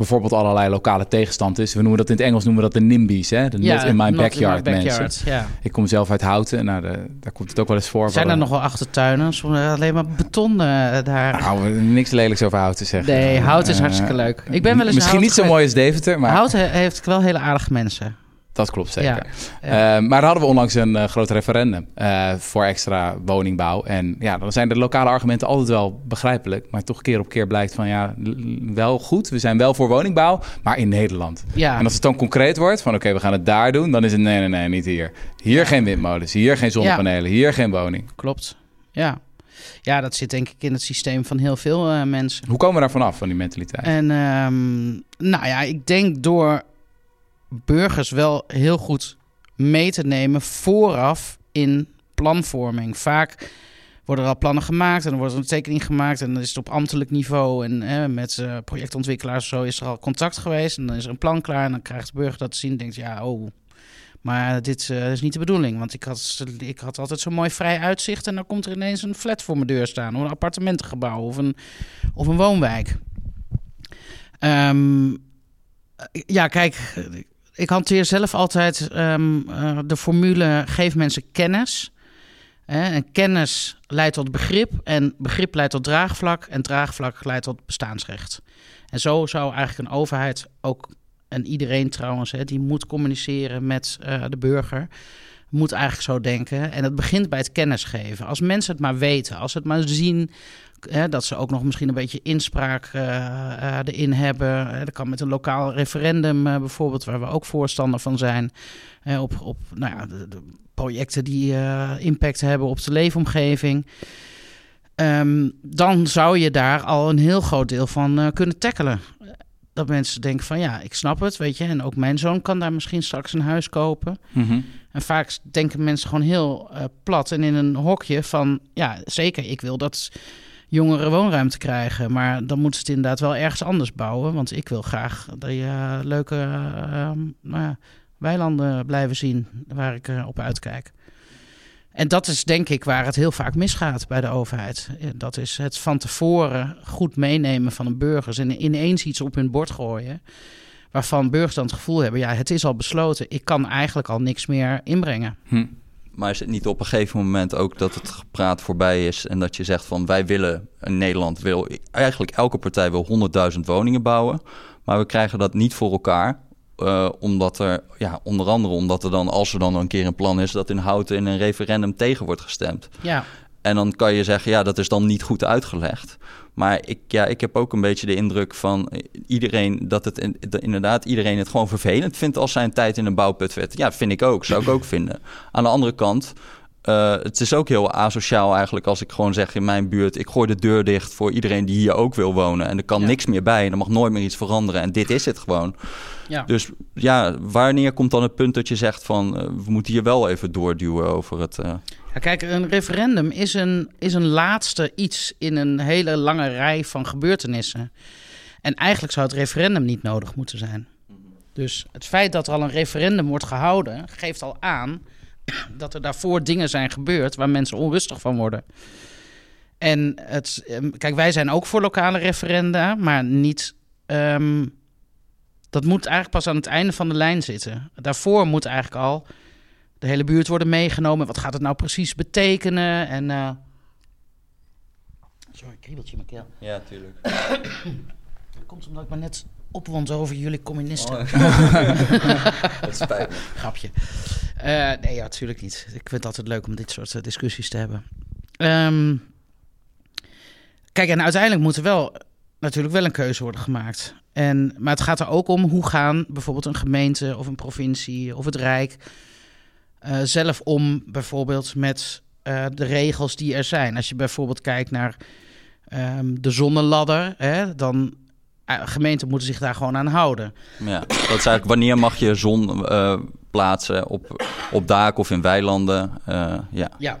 bijvoorbeeld allerlei lokale tegenstand is. We noemen dat in het Engels noemen we dat de NIMBY's, hè? De ja, not in my backyard, in my backyard mensen. Ja. Ik kom zelf uit Houten, nou, de, daar komt het ook wel eens voor. Zijn er nog wel achtertuinen? Alleen maar beton uh, daar. Nou, niks lelijks over Houten zeggen. Nee, Houten is uh, hartstikke leuk. Ik ben wel eens Misschien niet zo mooi als Deventer, maar... Houten heeft wel hele aardige mensen. Dat klopt zeker. Ja, Uh, maar hadden we onlangs een uh, groot referendum uh, voor extra woningbouw. En ja, dan zijn de lokale argumenten altijd wel begrijpelijk. Maar toch keer op keer blijkt van ja, wel goed. We zijn wel voor woningbouw, maar in Nederland. Ja. En als het dan concreet wordt van oké, okay, we gaan het daar doen. Dan is het nee, nee, nee, niet hier. Hier geen windmolens, hier geen zonnepanelen, hier geen woning. Klopt, ja. Ja, dat zit denk ik in het systeem van heel veel mensen. Hoe komen we daar vanaf, van die mentaliteit? En um, nou ja, ik denk door burgers wel heel goed mee te nemen vooraf in planvorming. Vaak worden er al plannen gemaakt en dan wordt er een tekening gemaakt en dan is het op ambtelijk niveau en eh, met uh, projectontwikkelaars zo is er al contact geweest en dan is er een plan klaar en dan krijgt de burger dat te zien en denkt ja oh maar dit uh, is niet de bedoeling want ik had, ik had altijd zo'n mooi vrij uitzicht en dan komt er ineens een flat voor mijn deur staan of een appartementengebouw of een, of een woonwijk. Um, ja, kijk, ik hanteer zelf altijd um, uh, de formule: geef mensen kennis. En kennis leidt tot begrip. En begrip leidt tot draagvlak. En draagvlak leidt tot bestaansrecht. En zo zou eigenlijk een overheid ook. En iedereen trouwens, hè, die moet communiceren met uh, de burger. Moet eigenlijk zo denken. En het begint bij het kennis geven. Als mensen het maar weten, als het maar zien Hè, dat ze ook nog misschien een beetje inspraak uh, uh, erin hebben. dat kan met een lokaal referendum bijvoorbeeld, waar we ook voorstander van zijn. op op nou ja, de, de projecten die impact hebben op de leefomgeving. Um, dan zou je daar al een heel groot deel van kunnen tackelen. Dat mensen denken van ja, ik snap het, weet je. En ook mijn zoon kan daar misschien straks een huis kopen. Mm -hmm. En vaak denken mensen gewoon heel plat en in een hokje van... ja, zeker, ik wil dat jongeren woonruimte krijgen. Maar dan moeten ze het inderdaad wel ergens anders bouwen. Want ik wil graag dat je uh, leuke uh, nou ja, weilanden blijven zien waar ik uh, op uitkijk. En dat is denk ik waar het heel vaak misgaat bij de overheid. Dat is het van tevoren goed meenemen van een burgers en ineens iets op hun bord gooien. Waarvan burgers dan het gevoel hebben, ja, het is al besloten. Ik kan eigenlijk al niks meer inbrengen. Hm. Maar is het niet op een gegeven moment ook dat het gepraat voorbij is en dat je zegt van wij willen, in Nederland wil, eigenlijk elke partij wil 100.000 woningen bouwen, maar we krijgen dat niet voor elkaar. Uh, omdat er, ja, onder andere omdat er dan, als er dan een keer een plan is, dat in Houten in een referendum tegen wordt gestemd. Ja. En dan kan je zeggen, ja, dat is dan niet goed uitgelegd. Maar ik, ja, ik heb ook een beetje de indruk van iedereen dat het dat inderdaad iedereen het gewoon vervelend vindt als zijn tijd in een bouwput werd. Ja, vind ik ook. Zou ik ook vinden. Aan de andere kant, eh, het is ook heel asociaal eigenlijk als ik gewoon zeg in mijn buurt... ik gooi de deur dicht voor iedereen die hier ook wil wonen. En er kan Ja. niks meer bij en er mag nooit meer iets veranderen. En dit is het gewoon. Ja. Dus ja, wanneer komt dan het punt dat je zegt van... eh, we moeten hier wel even doorduwen over het... eh, Ja, kijk, een referendum is een, is een laatste iets in een hele lange rij van gebeurtenissen. En eigenlijk zou het referendum niet nodig moeten zijn. Dus het feit dat er al een referendum wordt gehouden, geeft al aan dat er daarvoor dingen zijn gebeurd waar mensen onrustig van worden. En het, ehm, kijk, wij zijn ook voor lokale referenda, maar niet. ehm, dat moet eigenlijk pas aan het einde van de lijn zitten. Daarvoor moet eigenlijk al de hele buurt worden meegenomen. Wat gaat het nou precies betekenen? En. eh, Sorry, kriebeltje in mijn keel. Ja, tuurlijk. Dat komt omdat ik me net opwond over jullie communisten. dat spijt me. Grapje. Eh, nee, ja, natuurlijk niet. Ik vind het altijd leuk om dit soort eh, discussies te hebben. Ehm, kijk, en uiteindelijk moet er wel natuurlijk wel een keuze worden gemaakt. En, maar het gaat er ook om hoe gaan bijvoorbeeld een gemeente of een provincie of het Rijk eh, zelf om, bijvoorbeeld met eh, de regels die er zijn. Als je bijvoorbeeld kijkt naar ehm, de zonneladder, hè, dan eh, gemeenten moeten zich daar gewoon aan houden. Ja, dat is eigenlijk wanneer mag je zon plaatsen op, op daken of in weilanden. Ja. Ja.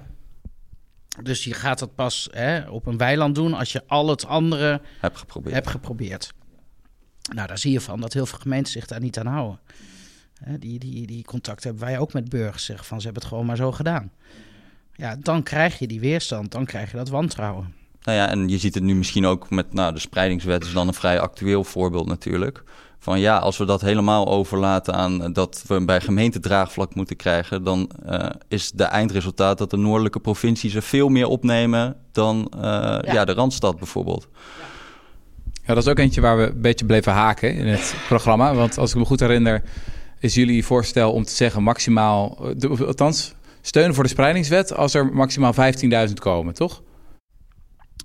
Dus je gaat dat pas hè, op een weiland doen als je al het andere heb geprobeerd. hebt geprobeerd. Nou, daar zie je van dat heel veel gemeenten zich daar niet aan houden. Die, die, die contact hebben wij ook met burgers, zeggen van ze hebben het gewoon maar zo gedaan. Ja, dan krijg je die weerstand, dan krijg je dat wantrouwen. Nou ja, en je ziet het nu misschien ook met nou, de spreidingswet is dan een vrij actueel voorbeeld natuurlijk. Van ja, als we dat helemaal overlaten aan dat we bij gemeente draagvlak moeten krijgen, dan eh, is de eindresultaat dat de noordelijke provincies er veel meer opnemen dan eh, ja. de Randstad bijvoorbeeld. Ja, dat is ook eentje waar we een beetje bleven haken in het programma. Want als ik me goed herinner, is jullie voorstel om te zeggen maximaal, eh, de- althans, steun voor de spreidingswet als er maximaal 15.000 komen, toch?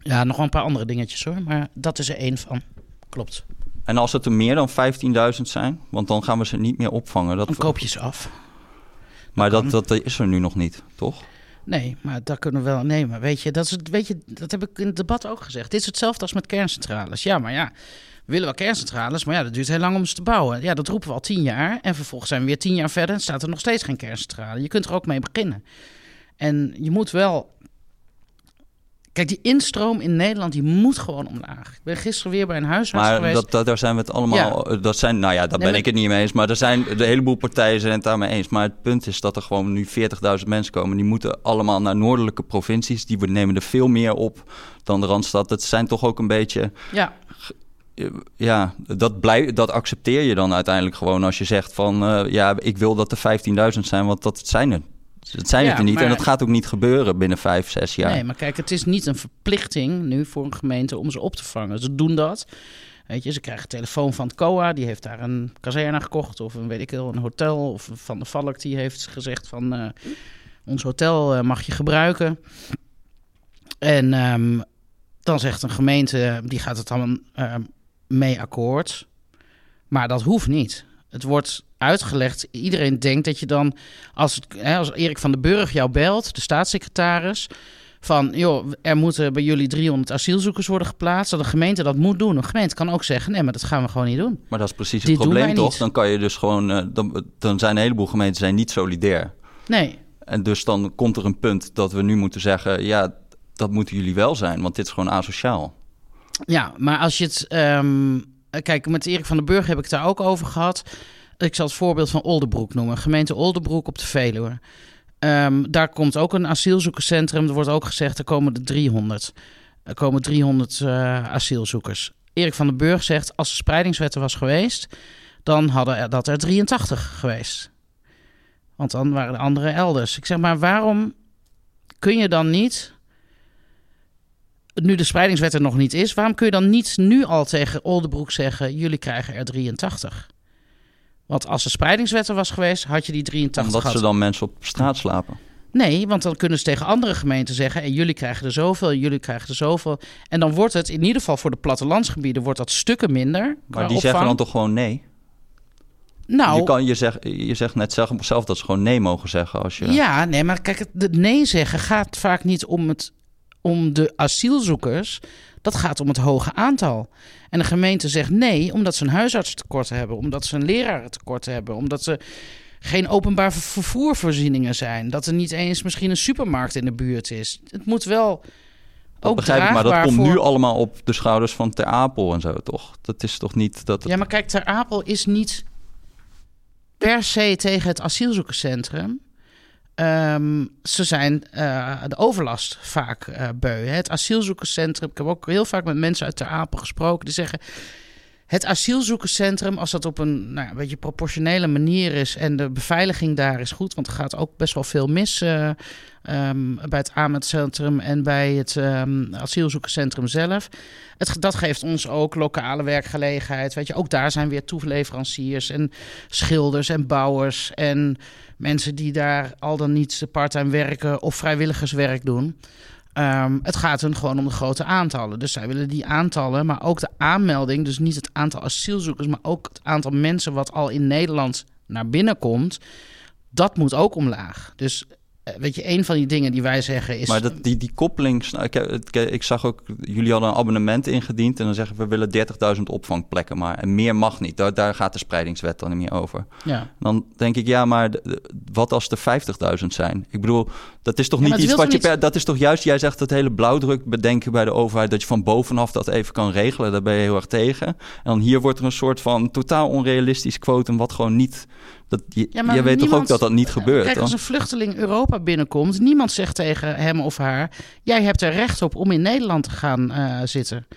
Ja, nog wel een paar andere dingetjes hoor, maar dat is er één van. Klopt. En als het er meer dan 15.000 zijn, want dan gaan we ze niet meer opvangen. Dat Dan koop je ze af. maar dat, dat is er nu nog niet, toch? Nee, maar dat kunnen we wel nemen. Weet je, dat, is het, weet je, dat heb ik in het debat ook gezegd. Dit is hetzelfde als met kerncentrales. Ja, maar ja, willen wel kerncentrales, maar ja, dat duurt heel lang om ze te bouwen. Ja, dat roepen we al tien jaar. En vervolgens zijn we weer tien jaar verder en staat er nog steeds geen kerncentrale. Je kunt er ook mee beginnen. En je moet wel... Kijk, die instroom in Nederland, die moet gewoon omlaag. Ik ben gisteren weer bij een huisarts Maar geweest. dat, dat, daar zijn we het allemaal. Dat zijn, nou ja, daar Nee, ben maar- ik het niet mee eens. Maar er zijn de heleboel partijen zijn het daarmee eens. Maar het punt is dat er gewoon nu 40.000 mensen komen. Die moeten allemaal naar noordelijke provincies. Die nemen er veel meer op dan de randstad. Dat zijn toch ook een beetje. Ja, Ja, dat, blij, dat accepteer je dan uiteindelijk gewoon als je zegt van eh, ja, ik wil dat er 15.000 zijn, want dat zijn er. Het zijn Ja, het er niet. maar- En dat gaat ook niet gebeuren binnen vijf, zes jaar. Nee, maar kijk, het is niet een verplichting nu voor een gemeente om ze op te vangen. Ze doen dat. Weet je, ze krijgen een telefoon van het COA, die heeft daar een kazerne gekocht of een weet ik wel, een hotel. Of Van de Valk die heeft gezegd van eh, ons hotel eh, mag je gebruiken. En ehm, dan zegt een gemeente, die gaat het dan ehm, mee akkoord. Maar dat hoeft niet. Het wordt uitgelegd. Iedereen denkt dat je dan, als, het, hè, als Erik van den Burg jou belt, de staatssecretaris, van joh, er moeten bij jullie 300 asielzoekers worden geplaatst, dat de gemeente dat moet doen. Een gemeente kan ook zeggen, nee, maar dat gaan we gewoon niet doen. Maar dat is precies het Dit probleem toch? niet. Dan kan je dus gewoon, eh, dan, dan zijn een heleboel gemeenten zijn niet solidair. Nee, En dus dan komt er een punt dat we nu moeten zeggen: ja, dat moeten jullie wel zijn, want dit is gewoon asociaal. Ja, maar als je het. ehm, kijk, met Erik van den Burg heb ik het daar ook over gehad. Ik zal het voorbeeld van Oldenbroek noemen. Gemeente Oldenbroek op de Veluwe. Ehm, daar komt ook een asielzoekerscentrum. Er wordt ook gezegd, er komen er 300. Er komen 300 eh, asielzoekers. Erik van den Burg zegt, als de spreidingswet er was geweest... dan hadden er, dat er 83 geweest. Want dan waren de anderen elders. Ik zeg maar, waarom kun je dan niet nu de spreidingswet er nog niet is, waarom kun je dan niet nu al tegen Oldenbroek zeggen: jullie krijgen er 83? Want als de spreidingswet er was geweest, had je die 83 Omdat gehad. ze dan mensen op straat slapen. Nee, want dan kunnen ze tegen andere gemeenten zeggen: en jullie krijgen er zoveel, en jullie krijgen er zoveel. En dan wordt het in ieder geval voor de plattelandsgebieden wordt dat stukken minder. Maar die zeggen dan toch gewoon nee? Nou, je, kan, je, zegt, je zegt net zelf, zelf dat ze gewoon nee mogen zeggen. Als je... Ja, nee, maar kijk, het nee zeggen gaat vaak niet om, het, om de asielzoekers. Dat gaat om het hoge aantal. En de gemeente zegt nee, omdat ze een huisartstekort hebben, omdat ze een lerarentekort hebben, omdat ze geen openbaar vervoervoorzieningen zijn, dat er niet eens misschien een supermarkt in de buurt is. Het moet wel dat ook begrijp ik, maar dat komt voor- nu allemaal op de schouders van Ter Apel en zo, toch? Dat is toch niet dat het... Ja, maar kijk, Ter Apel is niet per se tegen het asielzoekerscentrum. Ehm, ze zijn eh, de overlast vaak eh, beu. Het asielzoekerscentrum, ik heb ook heel vaak met mensen uit Ter Apel gesproken, die zeggen... Het asielzoekerscentrum, als dat op een, nou, een beetje proportionele manier is en de beveiliging daar is goed, want er gaat ook best wel veel mis eh, ehm, bij het aanmeldcentrum en bij het ehm, asielzoekerscentrum zelf. Het, dat geeft ons ook lokale werkgelegenheid. Weet je, ook daar zijn weer toeleveranciers en schilders en bouwers en mensen die daar al dan niet parttime werken of vrijwilligerswerk doen. Ehm, het gaat hun gewoon om de grote aantallen. Dus zij willen die aantallen, maar ook de aanmelding. Dus niet het aantal asielzoekers, maar ook het aantal mensen wat al in Nederland naar binnen komt. Dat moet ook omlaag. Dus weet je, een van die dingen die wij zeggen is. Maar dat, die, die koppeling, ik, het- ik zag ook, jullie hadden een abonnement ingediend en dan zeggen we, willen 30.000 opvangplekken, maar en meer mag niet. Daar, daar gaat de spreidingswet dan niet meer over. ja. Dan denk ik, ja, maar wat als er 50.000 zijn? Ik bedoel, dat is toch Ja, niet iets wat je per, dat is toch juist, jij zegt dat hele blauwdruk bedenken bij de overheid, dat je van bovenaf dat even kan regelen, daar ben je heel erg tegen. En dan hier wordt er een soort van totaal onrealistisch quotum, wat gewoon niet, dat, je, Ja, je weet toch ook dat dat niet gebeurt? Kijk, als een vluchteling Europa binnenkomt, niemand zegt tegen hem of haar: jij hebt er recht op om in Nederland te gaan eh, zitten.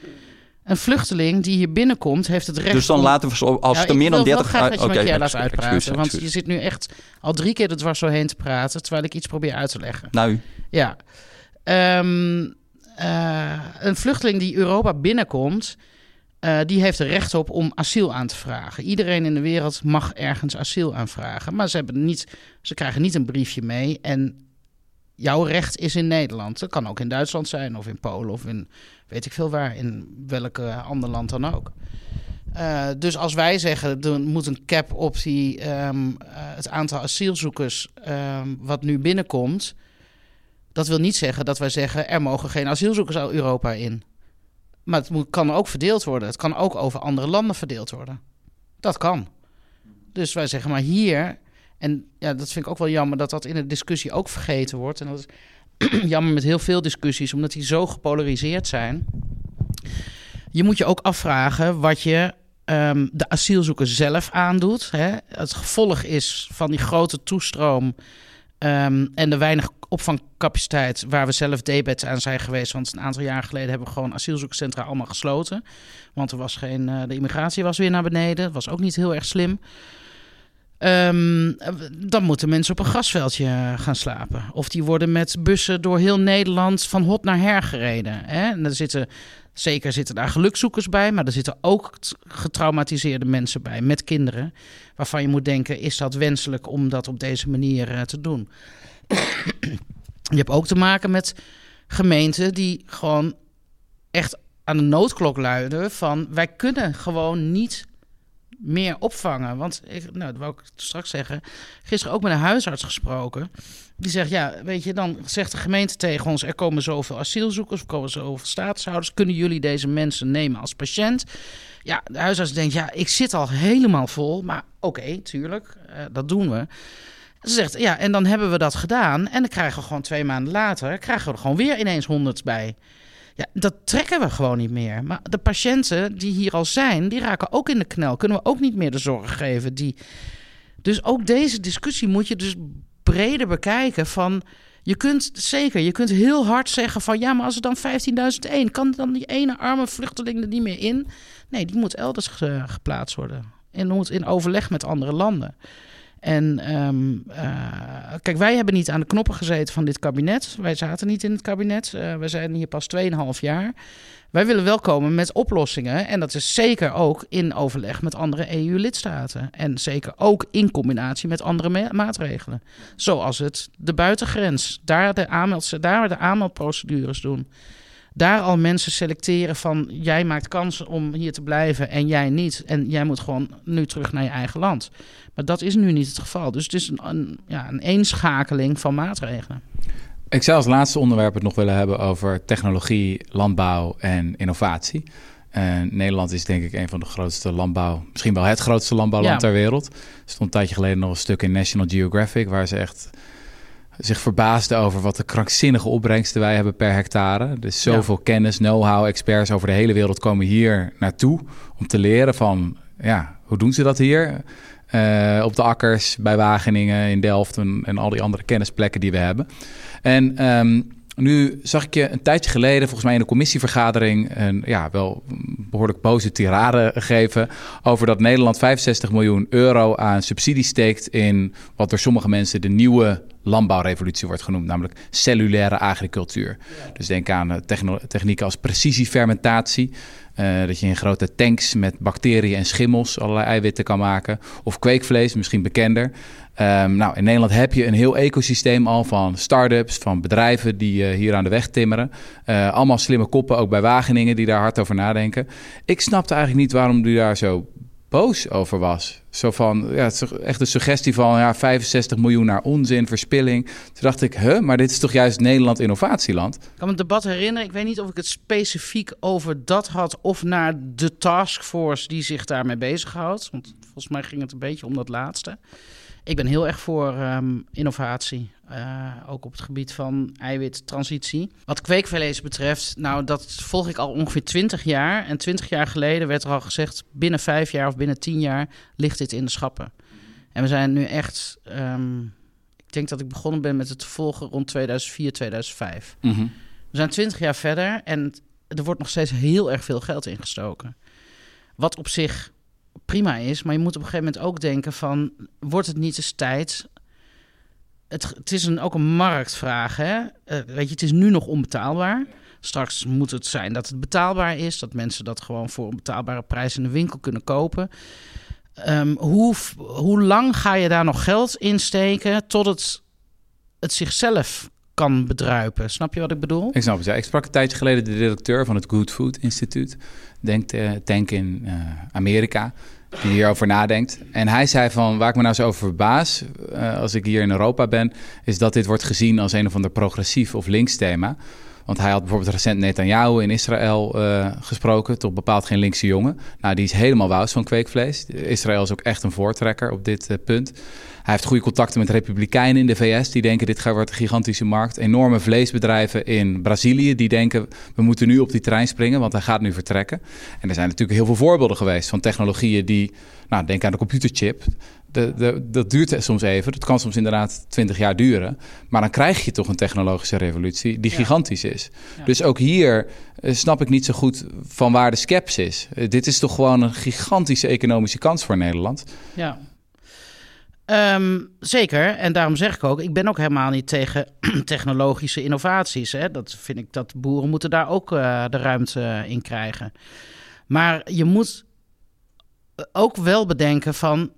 Een vluchteling die hier binnenkomt, heeft het recht Dus dan om... laten we zo, als Ja, er meer dan wil 30... wel graag dat je Ah, oké, keer laat uitpraten. want je zit nu echt al drie keer er dwars doorheen te praten... terwijl ik iets probeer uit te leggen. Nou, Ja. Ehm, eh, een vluchteling die Europa binnenkomt... eh, die heeft er recht op om asiel aan te vragen. Iedereen in de wereld mag ergens asiel aanvragen. Maar ze, hebben niet, ze krijgen niet een briefje mee. En jouw recht is in Nederland. Dat kan ook in Duitsland zijn, of in Polen, of in weet ik veel waar. In welk ander land dan ook. Eh, dus als wij zeggen, er moet een cap op die, ehm, eh, het aantal asielzoekers ehm, wat nu binnenkomt. Dat wil niet zeggen dat wij zeggen, er mogen geen asielzoekers Europa in. Maar het kan ook verdeeld worden. Het kan ook over andere landen verdeeld worden. Dat kan. Dus wij zeggen maar hier. En ja, dat vind ik ook wel jammer dat dat in de discussie ook vergeten wordt. En dat is jammer met heel veel discussies, omdat die zo gepolariseerd zijn. Je moet je ook afvragen wat je ehm, de asielzoeker zelf aandoet. Hè? Het gevolg is van die grote toestroom ehm, en de weinig opvangcapaciteit waar we zelf debet aan zijn geweest. Want een aantal jaar geleden hebben we gewoon asielzoekerscentra allemaal gesloten. Want er was geen, eh, de immigratie was weer naar beneden. Dat was ook niet heel erg slim. Ehm, dan moeten mensen op een grasveldje gaan slapen. Of die worden met bussen door heel Nederland van hot naar her gereden. Hè? En er zitten, zeker zitten daar gelukzoekers bij, maar er zitten ook getraumatiseerde mensen bij met kinderen. Waarvan je moet denken: is dat wenselijk om dat op deze manier eh, te doen? je hebt ook te maken met gemeenten die gewoon echt aan de noodklok luiden van wij kunnen gewoon niet meer opvangen. Want ik, nou, dat wou ik straks zeggen. Gisteren ook met een huisarts gesproken. Die zegt, ja, weet je, dan zegt de gemeente tegen ons... er komen zoveel asielzoekers, er komen zoveel statushouders... kunnen jullie deze mensen nemen als patiënt? Ja, de huisarts denkt, ja, ik zit al helemaal vol. Maar oké, tuurlijk, eh, dat doen we. Ze zegt, ja, en dan hebben we dat gedaan... en dan krijgen we gewoon twee maanden later... krijgen we er gewoon weer ineens honderd bij... Ja, dat trekken we gewoon niet meer. Maar de patiënten die hier al zijn, die raken ook in de knel. Kunnen we ook niet meer de zorg geven. Die... Dus ook deze discussie moet je dus breder bekijken van... Je kunt zeker, je kunt heel hard zeggen van... ja, maar als er dan 15.001, kan dan die ene arme vluchteling er niet meer in? Nee, die moet elders ge- geplaatst worden. En moet in overleg met andere landen. En ehm, eh, kijk, wij hebben niet aan de knoppen gezeten van dit kabinet. Wij zaten niet in het kabinet. Eh wij zijn hier pas 2,5 jaar. Wij willen wel komen met oplossingen. En dat is zeker ook in overleg met andere EU-lidstaten. En zeker ook in combinatie met andere ma- maatregelen. Zoals het de buitengrens. Daar de, aanmeld, daar de aanmeldprocedures doen. daar al mensen selecteren van jij maakt kans om hier te blijven en jij niet. En jij moet gewoon nu terug naar je eigen land. Maar dat is nu niet het geval. Dus het is een, een, ja, een eenschakeling van maatregelen. Ik zou als laatste onderwerp het nog willen hebben over technologie, landbouw en innovatie. En Nederland is denk ik een van de grootste landbouw, misschien wel het grootste landbouwland Ja. ter wereld. Er stond een tijdje geleden nog een stuk in National Geographic waar ze echt zich verbaasden over wat de krankzinnige opbrengsten wij hebben per hectare. Dus zoveel kennis, know-how, experts over de hele wereld komen hier naartoe om te leren van, ja, hoe doen ze dat hier? Eh, op de akkers, bij Wageningen, in Delft en, al die andere kennisplekken die we hebben. En ehm, nu zag ik je een tijdje geleden, volgens mij in een commissievergadering, een ja, wel behoorlijk boze tirade geven over dat Nederland 65 miljoen euro aan subsidie steekt in wat door sommige mensen de nieuwe landbouwrevolutie wordt genoemd, namelijk cellulaire agricultuur. Dus denk aan eh, technieken als precisiefermentatie, eh, dat je in grote tanks met bacteriën en schimmels allerlei eiwitten kan maken, of kweekvlees, misschien bekender. Ehm, nou, in Nederland heb je een heel ecosysteem al van start-ups, van bedrijven die eh, hier aan de weg timmeren. Allemaal slimme koppen, ook bij Wageningen, die daar hard over nadenken. Ik snapte eigenlijk niet waarom u daar zo boos over was. Zo van, ja, het is echt een suggestie van ja, 65 miljoen naar onzin, verspilling. Toen dacht ik, huh, maar dit is toch juist Nederland innovatieland? Ik kan me het debat herinneren. Ik weet niet of ik het specifiek over dat had of naar de taskforce die zich daarmee bezighoudt. Want volgens mij ging het een beetje om dat laatste. Ik ben heel erg voor ehm, innovatie. eh, ook op het gebied van eiwittransitie. Wat kweekvlees betreft, nou dat volg ik al ongeveer 20 jaar. En 20 jaar geleden werd er al gezegd, binnen vijf jaar of binnen 10 jaar ligt dit in de schappen. En we zijn nu echt, ehm, ik denk dat ik begonnen ben met het volgen rond 2004, 2005. We zijn 20 jaar verder en er wordt nog steeds heel erg veel geld ingestoken. Wat op zich prima is, maar je moet op een gegeven moment ook denken van... wordt het niet eens tijd... Het, het is een, ook een marktvraag, hè? Eh, weet je, het is nu nog onbetaalbaar. Straks moet het zijn dat het betaalbaar is. Dat mensen dat gewoon voor een betaalbare prijs in de winkel kunnen kopen. Ehm, hoe, hoe lang ga je daar nog geld in steken tot het, het zichzelf kan bedruipen? Snap je wat ik bedoel? Ik snap het. Ja. Ik sprak een tijdje geleden de directeur van het Good Food Instituut, denk, eh, tank in eh, Amerika, die hierover nadenkt. En hij zei van, waar ik me nou zo over verbaas, eh, als ik hier in Europa ben, is dat dit wordt gezien als een of ander progressief of links thema. Want hij had bijvoorbeeld recent Netanyahu in Israël eh, gesproken, toch bepaald geen linkse jongen. Nou, die is helemaal wous van kweekvlees. Israël is ook echt een voortrekker op dit eh, punt. Hij heeft goede contacten met republikeinen in de VS. Die denken dit wordt een gigantische markt. Enorme vleesbedrijven in Brazilië. Die denken we moeten nu op die trein springen. Want hij gaat nu vertrekken. En er zijn natuurlijk heel veel voorbeelden geweest van technologieën die... Nou, denk aan de computerchip. De, de, dat duurt soms even. Dat kan soms inderdaad 20 jaar duren. Maar dan krijg je toch een technologische revolutie die Ja. gigantisch is. Ja. Dus ook hier eh, snap ik niet zo goed van waar de sceptisch is. Eh, dit is toch gewoon een gigantische economische kans voor Nederland. Ja. Ehm, zeker, en daarom zeg ik ook, ik ben ook helemaal niet tegen technologische innovaties. Hè. Dat vind ik dat boeren moeten daar ook eh, de ruimte in krijgen. Maar je moet ook wel bedenken van,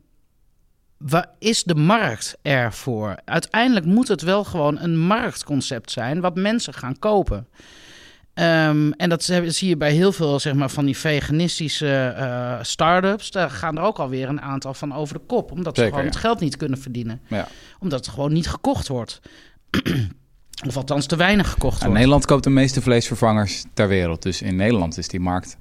waar is de markt ervoor? Uiteindelijk moet het wel gewoon een marktconcept zijn wat mensen gaan kopen. Ehm, en dat zie je bij heel veel zeg maar, van die veganistische eh start-ups. Daar gaan er ook alweer een aantal van over de kop. Omdat ze gewoon ja. het geld niet kunnen verdienen. Ja. Omdat het gewoon niet gekocht wordt. of althans te weinig gekocht Ja, wordt. Nederland koopt de meeste vleesvervangers ter wereld. Dus in Nederland is die markt.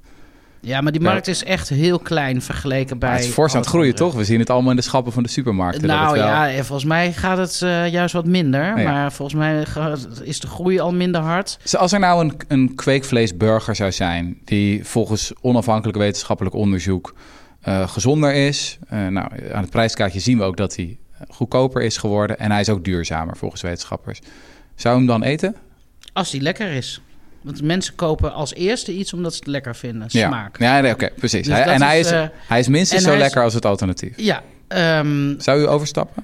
Ja, maar die markt is echt heel klein vergeleken bij... Maar het is fors aan het groeien, toch? We zien het allemaal in de schappen van de supermarkten. Nou wel- ja, en volgens mij gaat het eh, juist wat minder. ja. Maar volgens mij is de groei al minder hard. Dus als er nou een, een kweekvleesburger zou zijn... die volgens onafhankelijk wetenschappelijk onderzoek eh, gezonder is... eh, nou, aan het prijskaartje zien we ook dat hij goedkoper is geworden... en hij is ook duurzamer volgens wetenschappers. Zou je hem dan eten? Als die lekker is. Want mensen kopen als eerste iets omdat ze het lekker vinden. Ja, Smaak. ja nee, oké, precies. Dus Hij- en hij is, is, eh, hij is minstens en zo is- lekker als het alternatief. Ja, ehm, Zou u overstappen?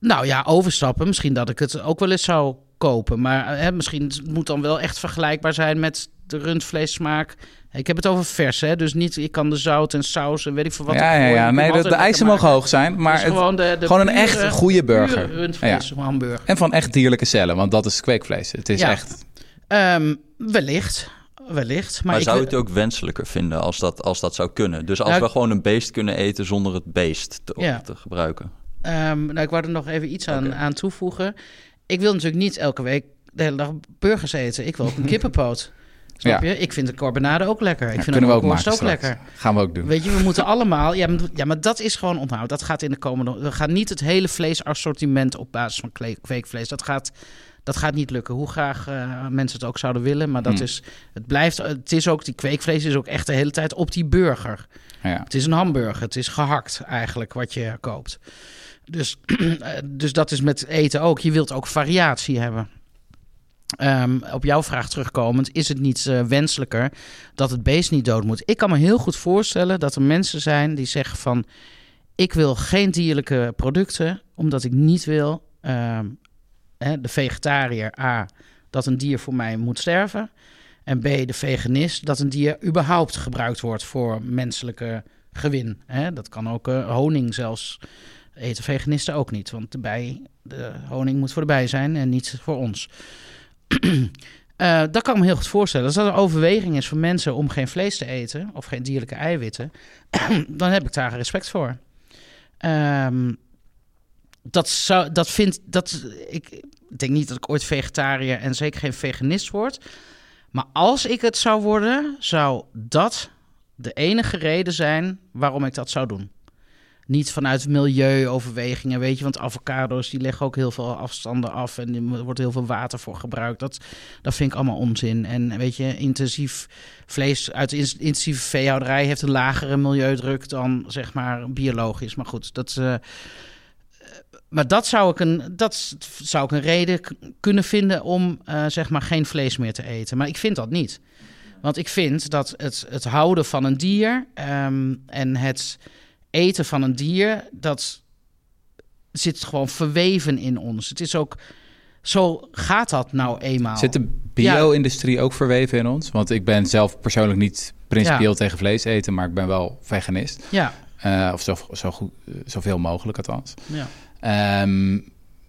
nou ja, overstappen. Misschien dat ik het ook wel eens zou kopen. Maar eh, hè, misschien het moet dan wel echt vergelijkbaar zijn met de rundvleessmaak. Ik heb het over vers, hè? dus niet ik kan de zout en saus en weet ik veel wat. ja, ja, ja. Nee, de, de eisen mogen hoog zijn, maar Dus het- gewoon, de, de gewoon een pure- echt goede burger. rundvlees hamburger. en van echt dierlijke cellen, want dat is kweekvlees. Het is Ja. echt... Ehm, wellicht. wellicht. Maar, Maar, zou je het ook wenselijker vinden als dat, als dat zou kunnen? Dus als Nou, we gewoon een beest kunnen eten zonder het beest te, Ja. te gebruiken. Ehm, nou, ik wou er nog even iets aan, aan toevoegen. Ik wil natuurlijk niet elke week de hele dag burgers eten. Ik wil ook een kippenpoot. Snap Ja. je? Ik vind de carbonade ook lekker. Ik Ja, vind kunnen we ook ook straks. lekker. Gaan we ook doen. Weet je, we moeten allemaal... Ja maar, ja, maar dat is gewoon onthoud. Dat gaat in de komende... We gaan niet het hele vleesassortiment op basis van kweekvlees. Dat gaat, dat gaat niet lukken. Hoe graag eh, mensen het ook zouden willen. Maar dat Hmm. is... Het blijft... Het is ook... Die kweekvlees is ook echt de hele tijd op die burger. Ja. Het is een hamburger. Het is gehakt eigenlijk wat je koopt. Dus, dus dat is met eten ook. Je wilt ook variatie hebben. Ehm, op jouw vraag terugkomend, is het niet eh, wenselijker dat het beest niet dood moet? Ik kan me heel goed voorstellen dat er mensen zijn die zeggen van... ik wil geen dierlijke producten, omdat ik niet wil... ehm, hè, de vegetariër, A, dat een dier voor mij moet sterven... en B, de veganist, dat een dier überhaupt gebruikt wordt voor menselijke gewin. Hè? Dat kan ook eh, honing zelfs eten veganisten ook niet. Want de, bij, de honing moet voor de bij zijn en niet voor ons. Eh, dat kan ik me heel goed voorstellen. Als dat een overweging is voor mensen om geen vlees te eten... of geen dierlijke eiwitten... dan heb ik daar respect voor. Ehm, dat, zou, dat vind dat ik denk niet dat ik ooit vegetariër en zeker geen veganist word. Maar als ik het zou worden, zou dat de enige reden zijn waarom ik dat zou doen. Niet vanuit milieuoverwegingen, weet je, want avocado's die leggen ook heel veel afstanden af en er wordt heel veel water voor gebruikt. Dat, dat vind ik allemaal onzin. En weet je, intensief vlees uit intensieve veehouderij heeft een lagere milieudruk dan zeg maar biologisch. Maar goed, dat. eh, maar dat zou ik een, dat zou ik een reden kunnen vinden om eh, zeg maar geen vlees meer te eten. Maar ik vind dat niet. Want ik vind dat het, het houden van een dier ehm, en het eten van een dier, dat zit gewoon verweven in ons. Het is ook, zo gaat dat nou eenmaal. Zit de bio-industrie ook verweven in ons? Want ik ben zelf persoonlijk niet principieel Ja. tegen vlees eten, maar ik ben wel veganist. Ja, Eh, of zo, zo goed, zoveel mogelijk althans. ja. Ehm,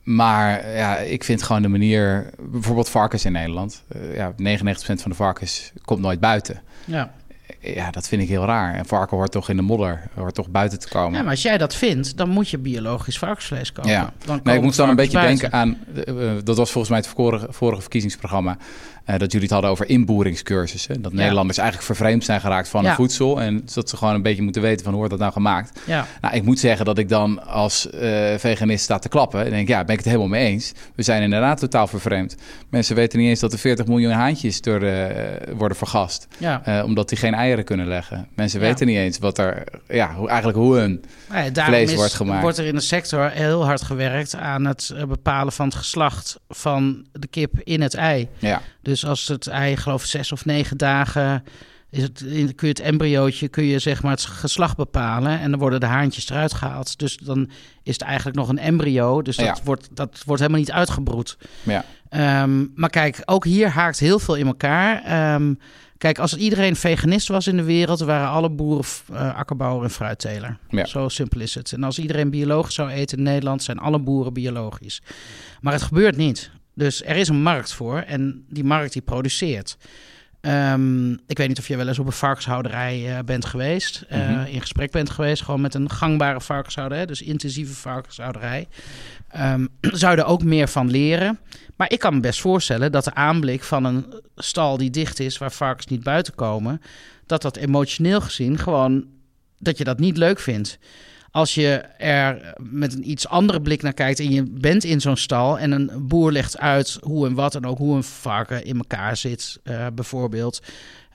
maar ja, ik vind gewoon de manier... Bijvoorbeeld varkens in Nederland. Eh, ja, 99% van de varkens komt nooit buiten. ja. Ja, dat vind ik heel raar. Een varken hoort toch in de modder, hoort toch buiten te komen. Ja, maar als jij dat vindt, dan moet je biologisch varkensvlees kopen. Ja. Dan Nee, ik moest dan een beetje buiten. denken aan... eh, dat was volgens mij het vorige, vorige verkiezingsprogramma... eh, dat jullie het hadden over inboeringscursussen. Dat Ja. Nederlanders eigenlijk vervreemd zijn geraakt van Ja. voedsel... en dat ze gewoon een beetje moeten weten van hoe wordt dat nou gemaakt. Ja, Nou, ik moet zeggen dat ik dan als eh, veganist sta te klappen... en denk, ja, ben ik het helemaal mee eens. We zijn inderdaad totaal vervreemd. Mensen weten niet eens dat er 40 miljoen haantjes door, eh, worden vergast... eh, omdat die geen eieren kunnen leggen. Mensen Ja. weten niet eens wat er... Ja, hoe, eigenlijk hoe hun... Ja, vlees is- wordt gemaakt. er in de sector heel hard gewerkt aan het eh, bepalen van het geslacht van de kip in het ei. Ja, Dus als het ei, geloof ik, zes of negen dagen is het, kun je het embryootje, kun je zeg maar het geslacht bepalen en dan worden de haantjes eruit gehaald. Dus dan is het eigenlijk nog een embryo, dus dat, Ja. wordt, dat wordt helemaal niet uitgebroed. ja. Ehm, maar kijk, ook hier haakt heel veel in elkaar. Ehm, kijk, als iedereen veganist was in de wereld, waren alle boeren eh, akkerbouwer en fruitteler. Ja. Zo simpel is het. En als iedereen biologisch zou eten in Nederland, zijn alle boeren biologisch. Maar het gebeurt niet. Dus er is een markt voor en die markt die produceert. Ehm, ik weet niet of je wel eens op een varkenshouderij eh, bent geweest, eh, Mhm. in gesprek bent geweest, gewoon met een gangbare varkenshouderij, dus intensieve varkenshouderij. Ehm, zou je er ook meer van leren. Maar ik kan me best voorstellen dat de aanblik van een stal die dicht is, waar varkens niet buiten komen, dat dat emotioneel gezien gewoon dat je dat niet leuk vindt. Als je er met een iets andere blik naar kijkt en je bent in zo'n stal en een boer legt uit hoe en wat en ook hoe een varken in elkaar zit, eh, bijvoorbeeld.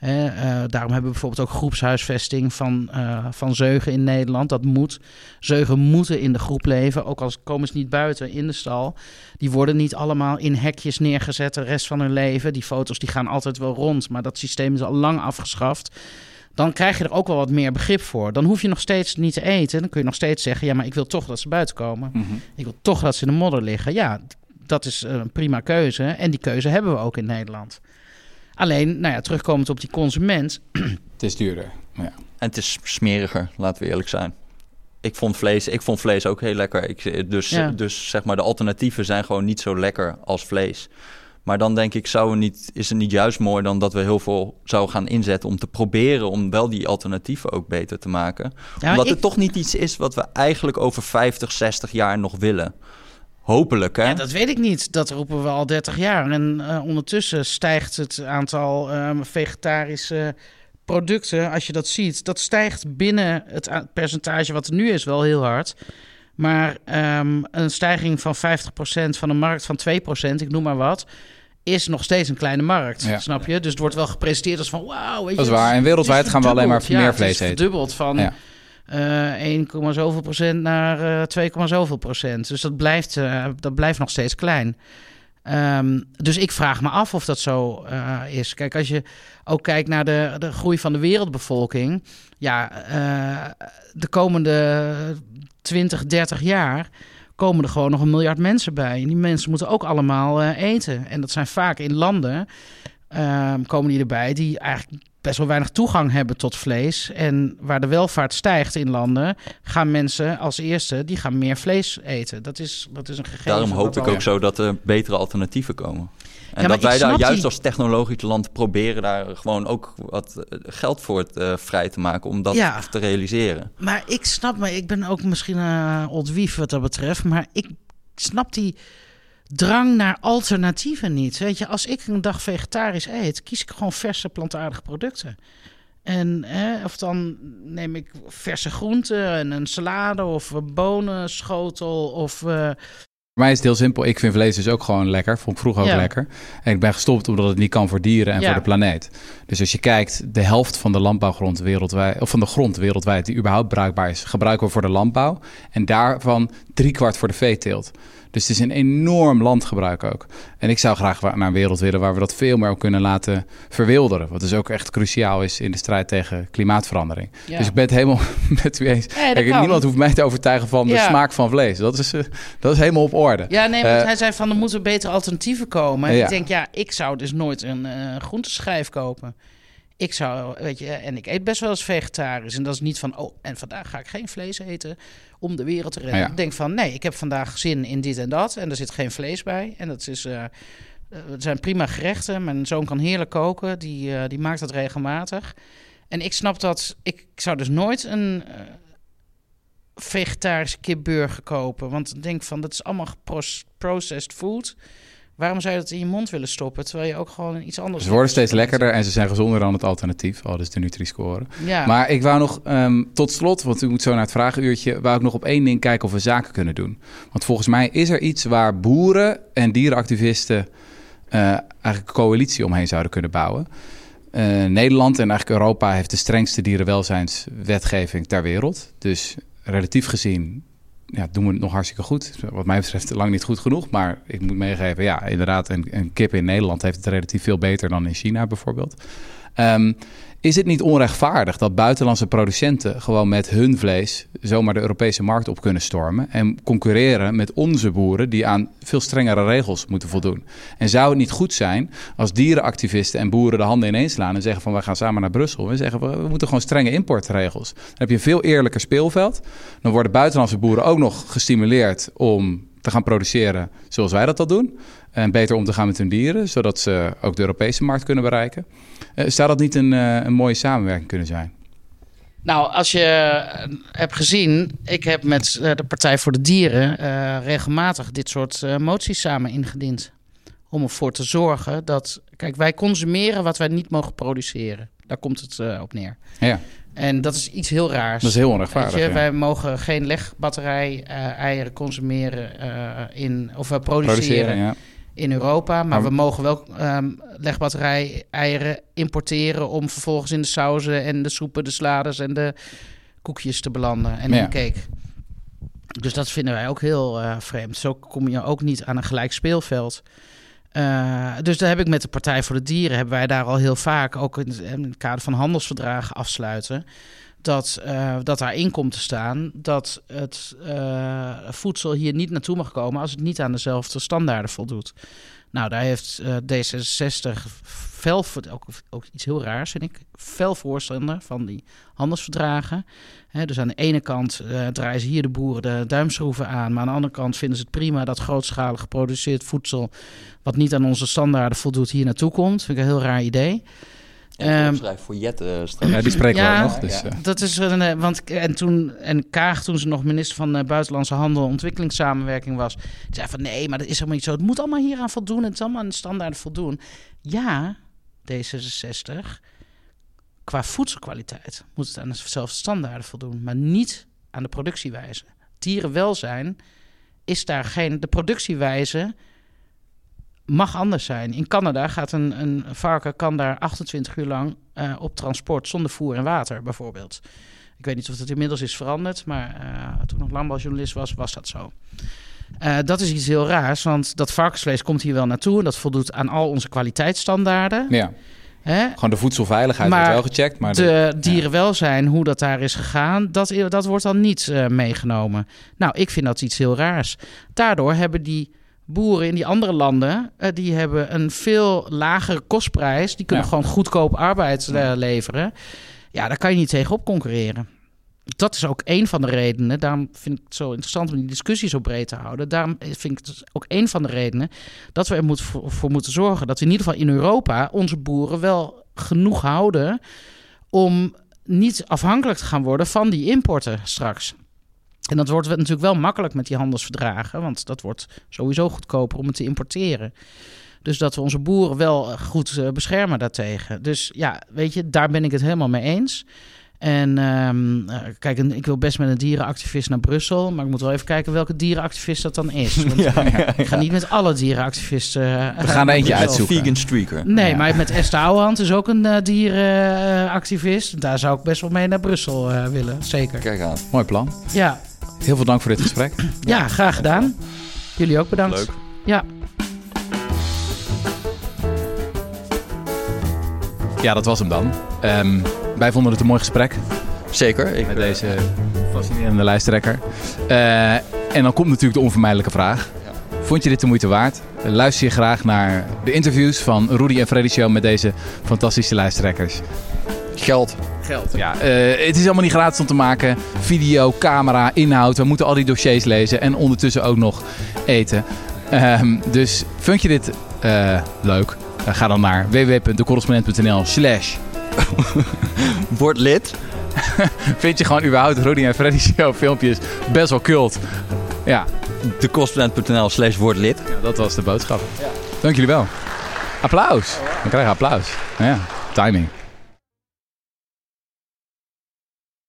Hè, eh, daarom hebben we bijvoorbeeld ook groepshuisvesting van, eh, van zeugen in Nederland. Dat moet. Zeugen moeten in de groep leven, ook al komen ze niet buiten in de stal. Die worden niet allemaal in hekjes neergezet de rest van hun leven. Die foto's die gaan altijd wel rond, maar dat systeem is al lang afgeschaft. Dan krijg je er ook wel wat meer begrip voor. Dan hoef je nog steeds niet te eten. Dan kun je nog steeds zeggen: ja, maar ik wil toch dat ze buiten komen. Mhm. Ik wil toch dat ze in de modder liggen. Ja, dat is een prima keuze. En die keuze hebben we ook in Nederland. Alleen, nou ja, terugkomend op die consument. Het is duurder. Maar ja. En het is smeriger, laten we eerlijk zijn. Ik vond vlees, ik vond vlees ook heel lekker. Ik, dus, Ja. dus zeg maar, de alternatieven zijn gewoon niet zo lekker als vlees. Maar dan denk ik, zou het niet, is het niet juist mooi dan dat we heel veel zouden gaan inzetten om te proberen om wel die alternatieven ook beter te maken. Ja, Omdat ik- het toch niet iets is wat we eigenlijk over 50, 60 jaar nog willen. Hopelijk, hè? Ja, dat weet ik niet. Dat roepen we al 30 jaar. En eh, ondertussen stijgt het aantal ehm, vegetarische producten. Als je dat ziet, dat stijgt binnen het percentage wat er nu is wel heel hard. Maar ehm, een stijging van 50% van een markt van 2%, ik noem maar wat, is nog steeds een kleine markt. Ja. Snap je? Dus het wordt wel gepresenteerd als van wauw. weet je, Dat is waar. En wereldwijd gaan we alleen maar meer vlees is eten. verdubbeld van Ja. Eh 1, zoveel procent naar eh 2, zoveel procent. Dus dat blijft, eh, dat blijft nog steeds klein. Ehm, dus ik vraag me af of dat zo eh, is. Kijk, als je ook kijkt naar de, de groei van de wereldbevolking. Ja, eh, de komende 20, 30 jaar komen er gewoon nog een miljard mensen bij. En die mensen moeten ook allemaal eh, eten. En dat zijn vaak in landen, ehm, komen die erbij, die eigenlijk best wel weinig toegang hebben tot vlees. En waar de welvaart stijgt in landen, gaan mensen als eerste, die gaan meer vlees eten. Dat is, dat is een gegeven. Daarom hoop ik ook zo dat er betere alternatieven komen. En maar dat wij daar juist die- als technologisch land proberen daar gewoon ook wat eh, geld voor het, eh, vrij te maken om dat Ja. te realiseren. Maar ik snap me, ik ben ook misschien een old wief wat dat betreft, maar ik snap die drang naar alternatieven niet. Weet je, als ik een dag vegetarisch eet, kies ik gewoon verse plantaardige producten. En hè, of dan neem ik verse groenten en een salade of een bonenschotel of eh, Voor mij is het heel simpel. Ik vind vlees dus ook gewoon lekker. Vond ik vroeger ook Ja. lekker. En ik ben gestopt omdat het niet kan voor dieren en Ja. voor de planeet. Dus als je kijkt, de helft van de landbouwgrond wereldwijd, of van de grond wereldwijd die überhaupt bruikbaar is, gebruiken we voor de landbouw. En daarvan driekwart voor de veeteelt. Dus het is een enorm landgebruik ook. En ik zou graag naar een wereld willen waar we dat veel meer kunnen laten verwilderen. Wat dus ook echt cruciaal is in de strijd tegen klimaatverandering. ja. Dus ik ben het helemaal met u eens. Ja, Kijk, niemand hoeft mij te overtuigen van de Ja. smaak van vlees. Dat is, eh, dat is helemaal op orde. Ja, nee, want Eh, hij zei van er moeten betere alternatieven komen. En Ja. ik denk, ja, ik zou dus nooit een eh groenteschijf kopen. Ik zou, weet je, en ik eet best wel eens vegetarisch. En dat is niet van, oh, en vandaag ga ik geen vlees eten om de wereld te redden. Ja. Ik denk van, nee, ik heb vandaag zin in dit en dat. En er zit geen vlees bij. En dat is, eh, eh, het zijn prima gerechten. Mijn zoon kan heerlijk koken. Die, eh, die maakt dat regelmatig. En ik snap dat, ik zou dus nooit een eh, vegetarische kipburger kopen. Want ik denk van, dat is allemaal processed food. Waarom zou je dat in je mond willen stoppen? Terwijl je ook gewoon iets anders... Ze worden steeds lekker. lekkerder en ze zijn gezonder dan het alternatief. Al dus de Nutri-score. Ja. Maar ik wou nog ehm, tot slot, want u moet zo naar het vragenuurtje... wou ik nog op één ding kijken of we zaken kunnen doen. Want volgens mij is er iets waar boeren en dierenactivisten... eh, eigenlijk een coalitie omheen zouden kunnen bouwen. Eh, Nederland en eigenlijk Europa heeft de strengste dierenwelzijnswetgeving ter wereld. Dus relatief gezien ja, doen we het nog hartstikke goed. Wat mij betreft lang niet goed genoeg. Maar ik moet meegeven, ja, inderdaad, een, een kip in Nederland heeft het relatief veel beter dan in China bijvoorbeeld. Ehm, is het niet onrechtvaardig dat buitenlandse producenten gewoon met hun vlees zomaar de Europese markt op kunnen stormen en concurreren met onze boeren die aan veel strengere regels moeten voldoen? En zou het niet goed zijn als dierenactivisten en boeren de handen ineens slaan en zeggen van wij gaan samen naar Brussel en zeggen we, we moeten gewoon strenge importregels. Dan heb je een veel eerlijker speelveld. Dan worden buitenlandse boeren ook nog gestimuleerd om te gaan produceren zoals wij dat al doen. En beter om te gaan met hun dieren, zodat ze ook de Europese markt kunnen bereiken. Eh, zou dat niet een, eh, een mooie samenwerking kunnen zijn? Nou, als je eh, hebt gezien, ik heb met de Partij voor de Dieren regelmatig dit soort moties samen ingediend. Om ervoor te zorgen dat, kijk, wij consumeren wat wij niet mogen produceren. Daar komt het op neer. Ja, En dat is iets heel raars. dat is heel onrechtvaardig. je, ja. wij mogen geen legbatterij eieren consumeren in, of we produceren, Produceren, ja. In Europa. Maar, we mogen wel ehm legbatterij eieren importeren om vervolgens in de sauzen en de soepen, de slades en de koekjes te belanden en in Ja. de cake. Dus dat vinden wij ook heel eh, vreemd. Zo kom je ook niet aan een gelijk speelveld. Eh, dus daar heb ik met de Partij voor de Dieren, hebben wij daar al heel vaak, ook in het, in het kader van handelsverdragen afsluiten, dat, uh, dat daarin komt te staan dat het uh, voedsel hier niet naartoe mag komen als het niet aan dezelfde standaarden voldoet. Nou, daar heeft uh, D66 fel, ook, ook iets heel raars vind ik, fel voorstander van die handelsverdragen. Dus aan de ene kant draaien ze hier de boeren de duimschroeven aan, maar aan de andere kant vinden ze het prima dat grootschalig geproduceerd voedsel, wat niet aan onze standaarden voldoet, hier naartoe komt. Vind ik een heel raar idee. Um, voor Jet uh, Ja, die spreken ja, we nog. Dus, ja. Dat is een, uh, want en toen en Kaag toen ze nog minister van uh, buitenlandse handel en ontwikkelingssamenwerking was, zei van nee, maar dat is helemaal niet zo. Het moet allemaal hieraan voldoen. Het is allemaal aan de standaarden voldoen. Ja, D66 qua voedselkwaliteit moet het aan dezelfde standaarden voldoen, maar niet aan de productiewijze. Dierenwelzijn is daar geen. De productiewijze mag anders zijn. In Canada gaat een, een varken kan daar 28 uur lang uh, op transport zonder voer en water, bijvoorbeeld. Ik weet niet of het inmiddels is veranderd, maar uh, toen ik nog landbouwjournalist was, was dat zo. Uh, dat is iets heel raars, want dat varkensvlees komt hier wel naartoe en dat voldoet aan al onze kwaliteitsstandaarden. Ja. Hè? Gewoon de voedselveiligheid maar wordt wel gecheckt. Maar de, de dierenwelzijn, hoe dat daar is gegaan, dat, dat wordt dan niet meegenomen. Nou, ik vind dat iets heel raars. Daardoor hebben die boeren in die andere landen, uh, die hebben een veel lagere kostprijs. Die kunnen gewoon goedkoop arbeid uh, leveren. Ja, daar kan je niet tegenop concurreren. Dat is ook een van de redenen. Daarom vind ik het zo interessant om die discussie zo breed te houden. Daarom vind ik het ook een van de redenen dat we er moet, voor moeten zorgen dat we in ieder geval in Europa onze boeren wel genoeg houden om niet afhankelijk te gaan worden van die importen straks. En dat wordt natuurlijk wel makkelijk met die handelsverdragen, want dat wordt sowieso goedkoper om het te importeren. Dus dat we onze boeren wel goed eh, beschermen daartegen. Dus ja, weet je, daar ben ik het helemaal mee eens. En um, kijk, ik wil best met een dierenactivist naar Brussel. Maar ik moet wel even kijken welke dierenactivist dat dan is. Want ja, ja, ik ga niet met alle dierenactivisten. Uh, We gaan er eentje uitzoeken. Vegan streaker. Nee, maar met Esther Ouwehand is ook een uh, dierenactivist. Daar zou ik best wel mee naar Brussel willen. Zeker. Kijk aan. Mooi plan. Ja. Heel veel dank voor dit gesprek. Ja, graag gedaan. Jullie ook bedankt. Leuk. Ja. Ja, dat was hem dan. Um, wij vonden het een mooi gesprek. Zeker. Ik met deze fascinerende lijsttrekker. Uh, en dan komt natuurlijk de onvermijdelijke vraag. Vond je dit de moeite waard? Luister je graag naar de interviews van Rudy en Freddy Show met deze fantastische lijsttrekkers. Geld. Geld, ja. Uh, het is allemaal niet gratis om te maken. Video, camera, inhoud. We moeten al die dossiers lezen en ondertussen ook nog eten. Um, dus vind je dit uh, leuk? Uh, ga dan naar www.decorrespondent.nl slash Word lid. Vind je gewoon überhaupt Rudy en Freddy Show filmpjes best wel cult. Ja. Decorrespondent.nl slash word lid. Ja, dat was de boodschap. Ja. Dank jullie wel. Applaus. Dan krijg je applaus. Ja, timing.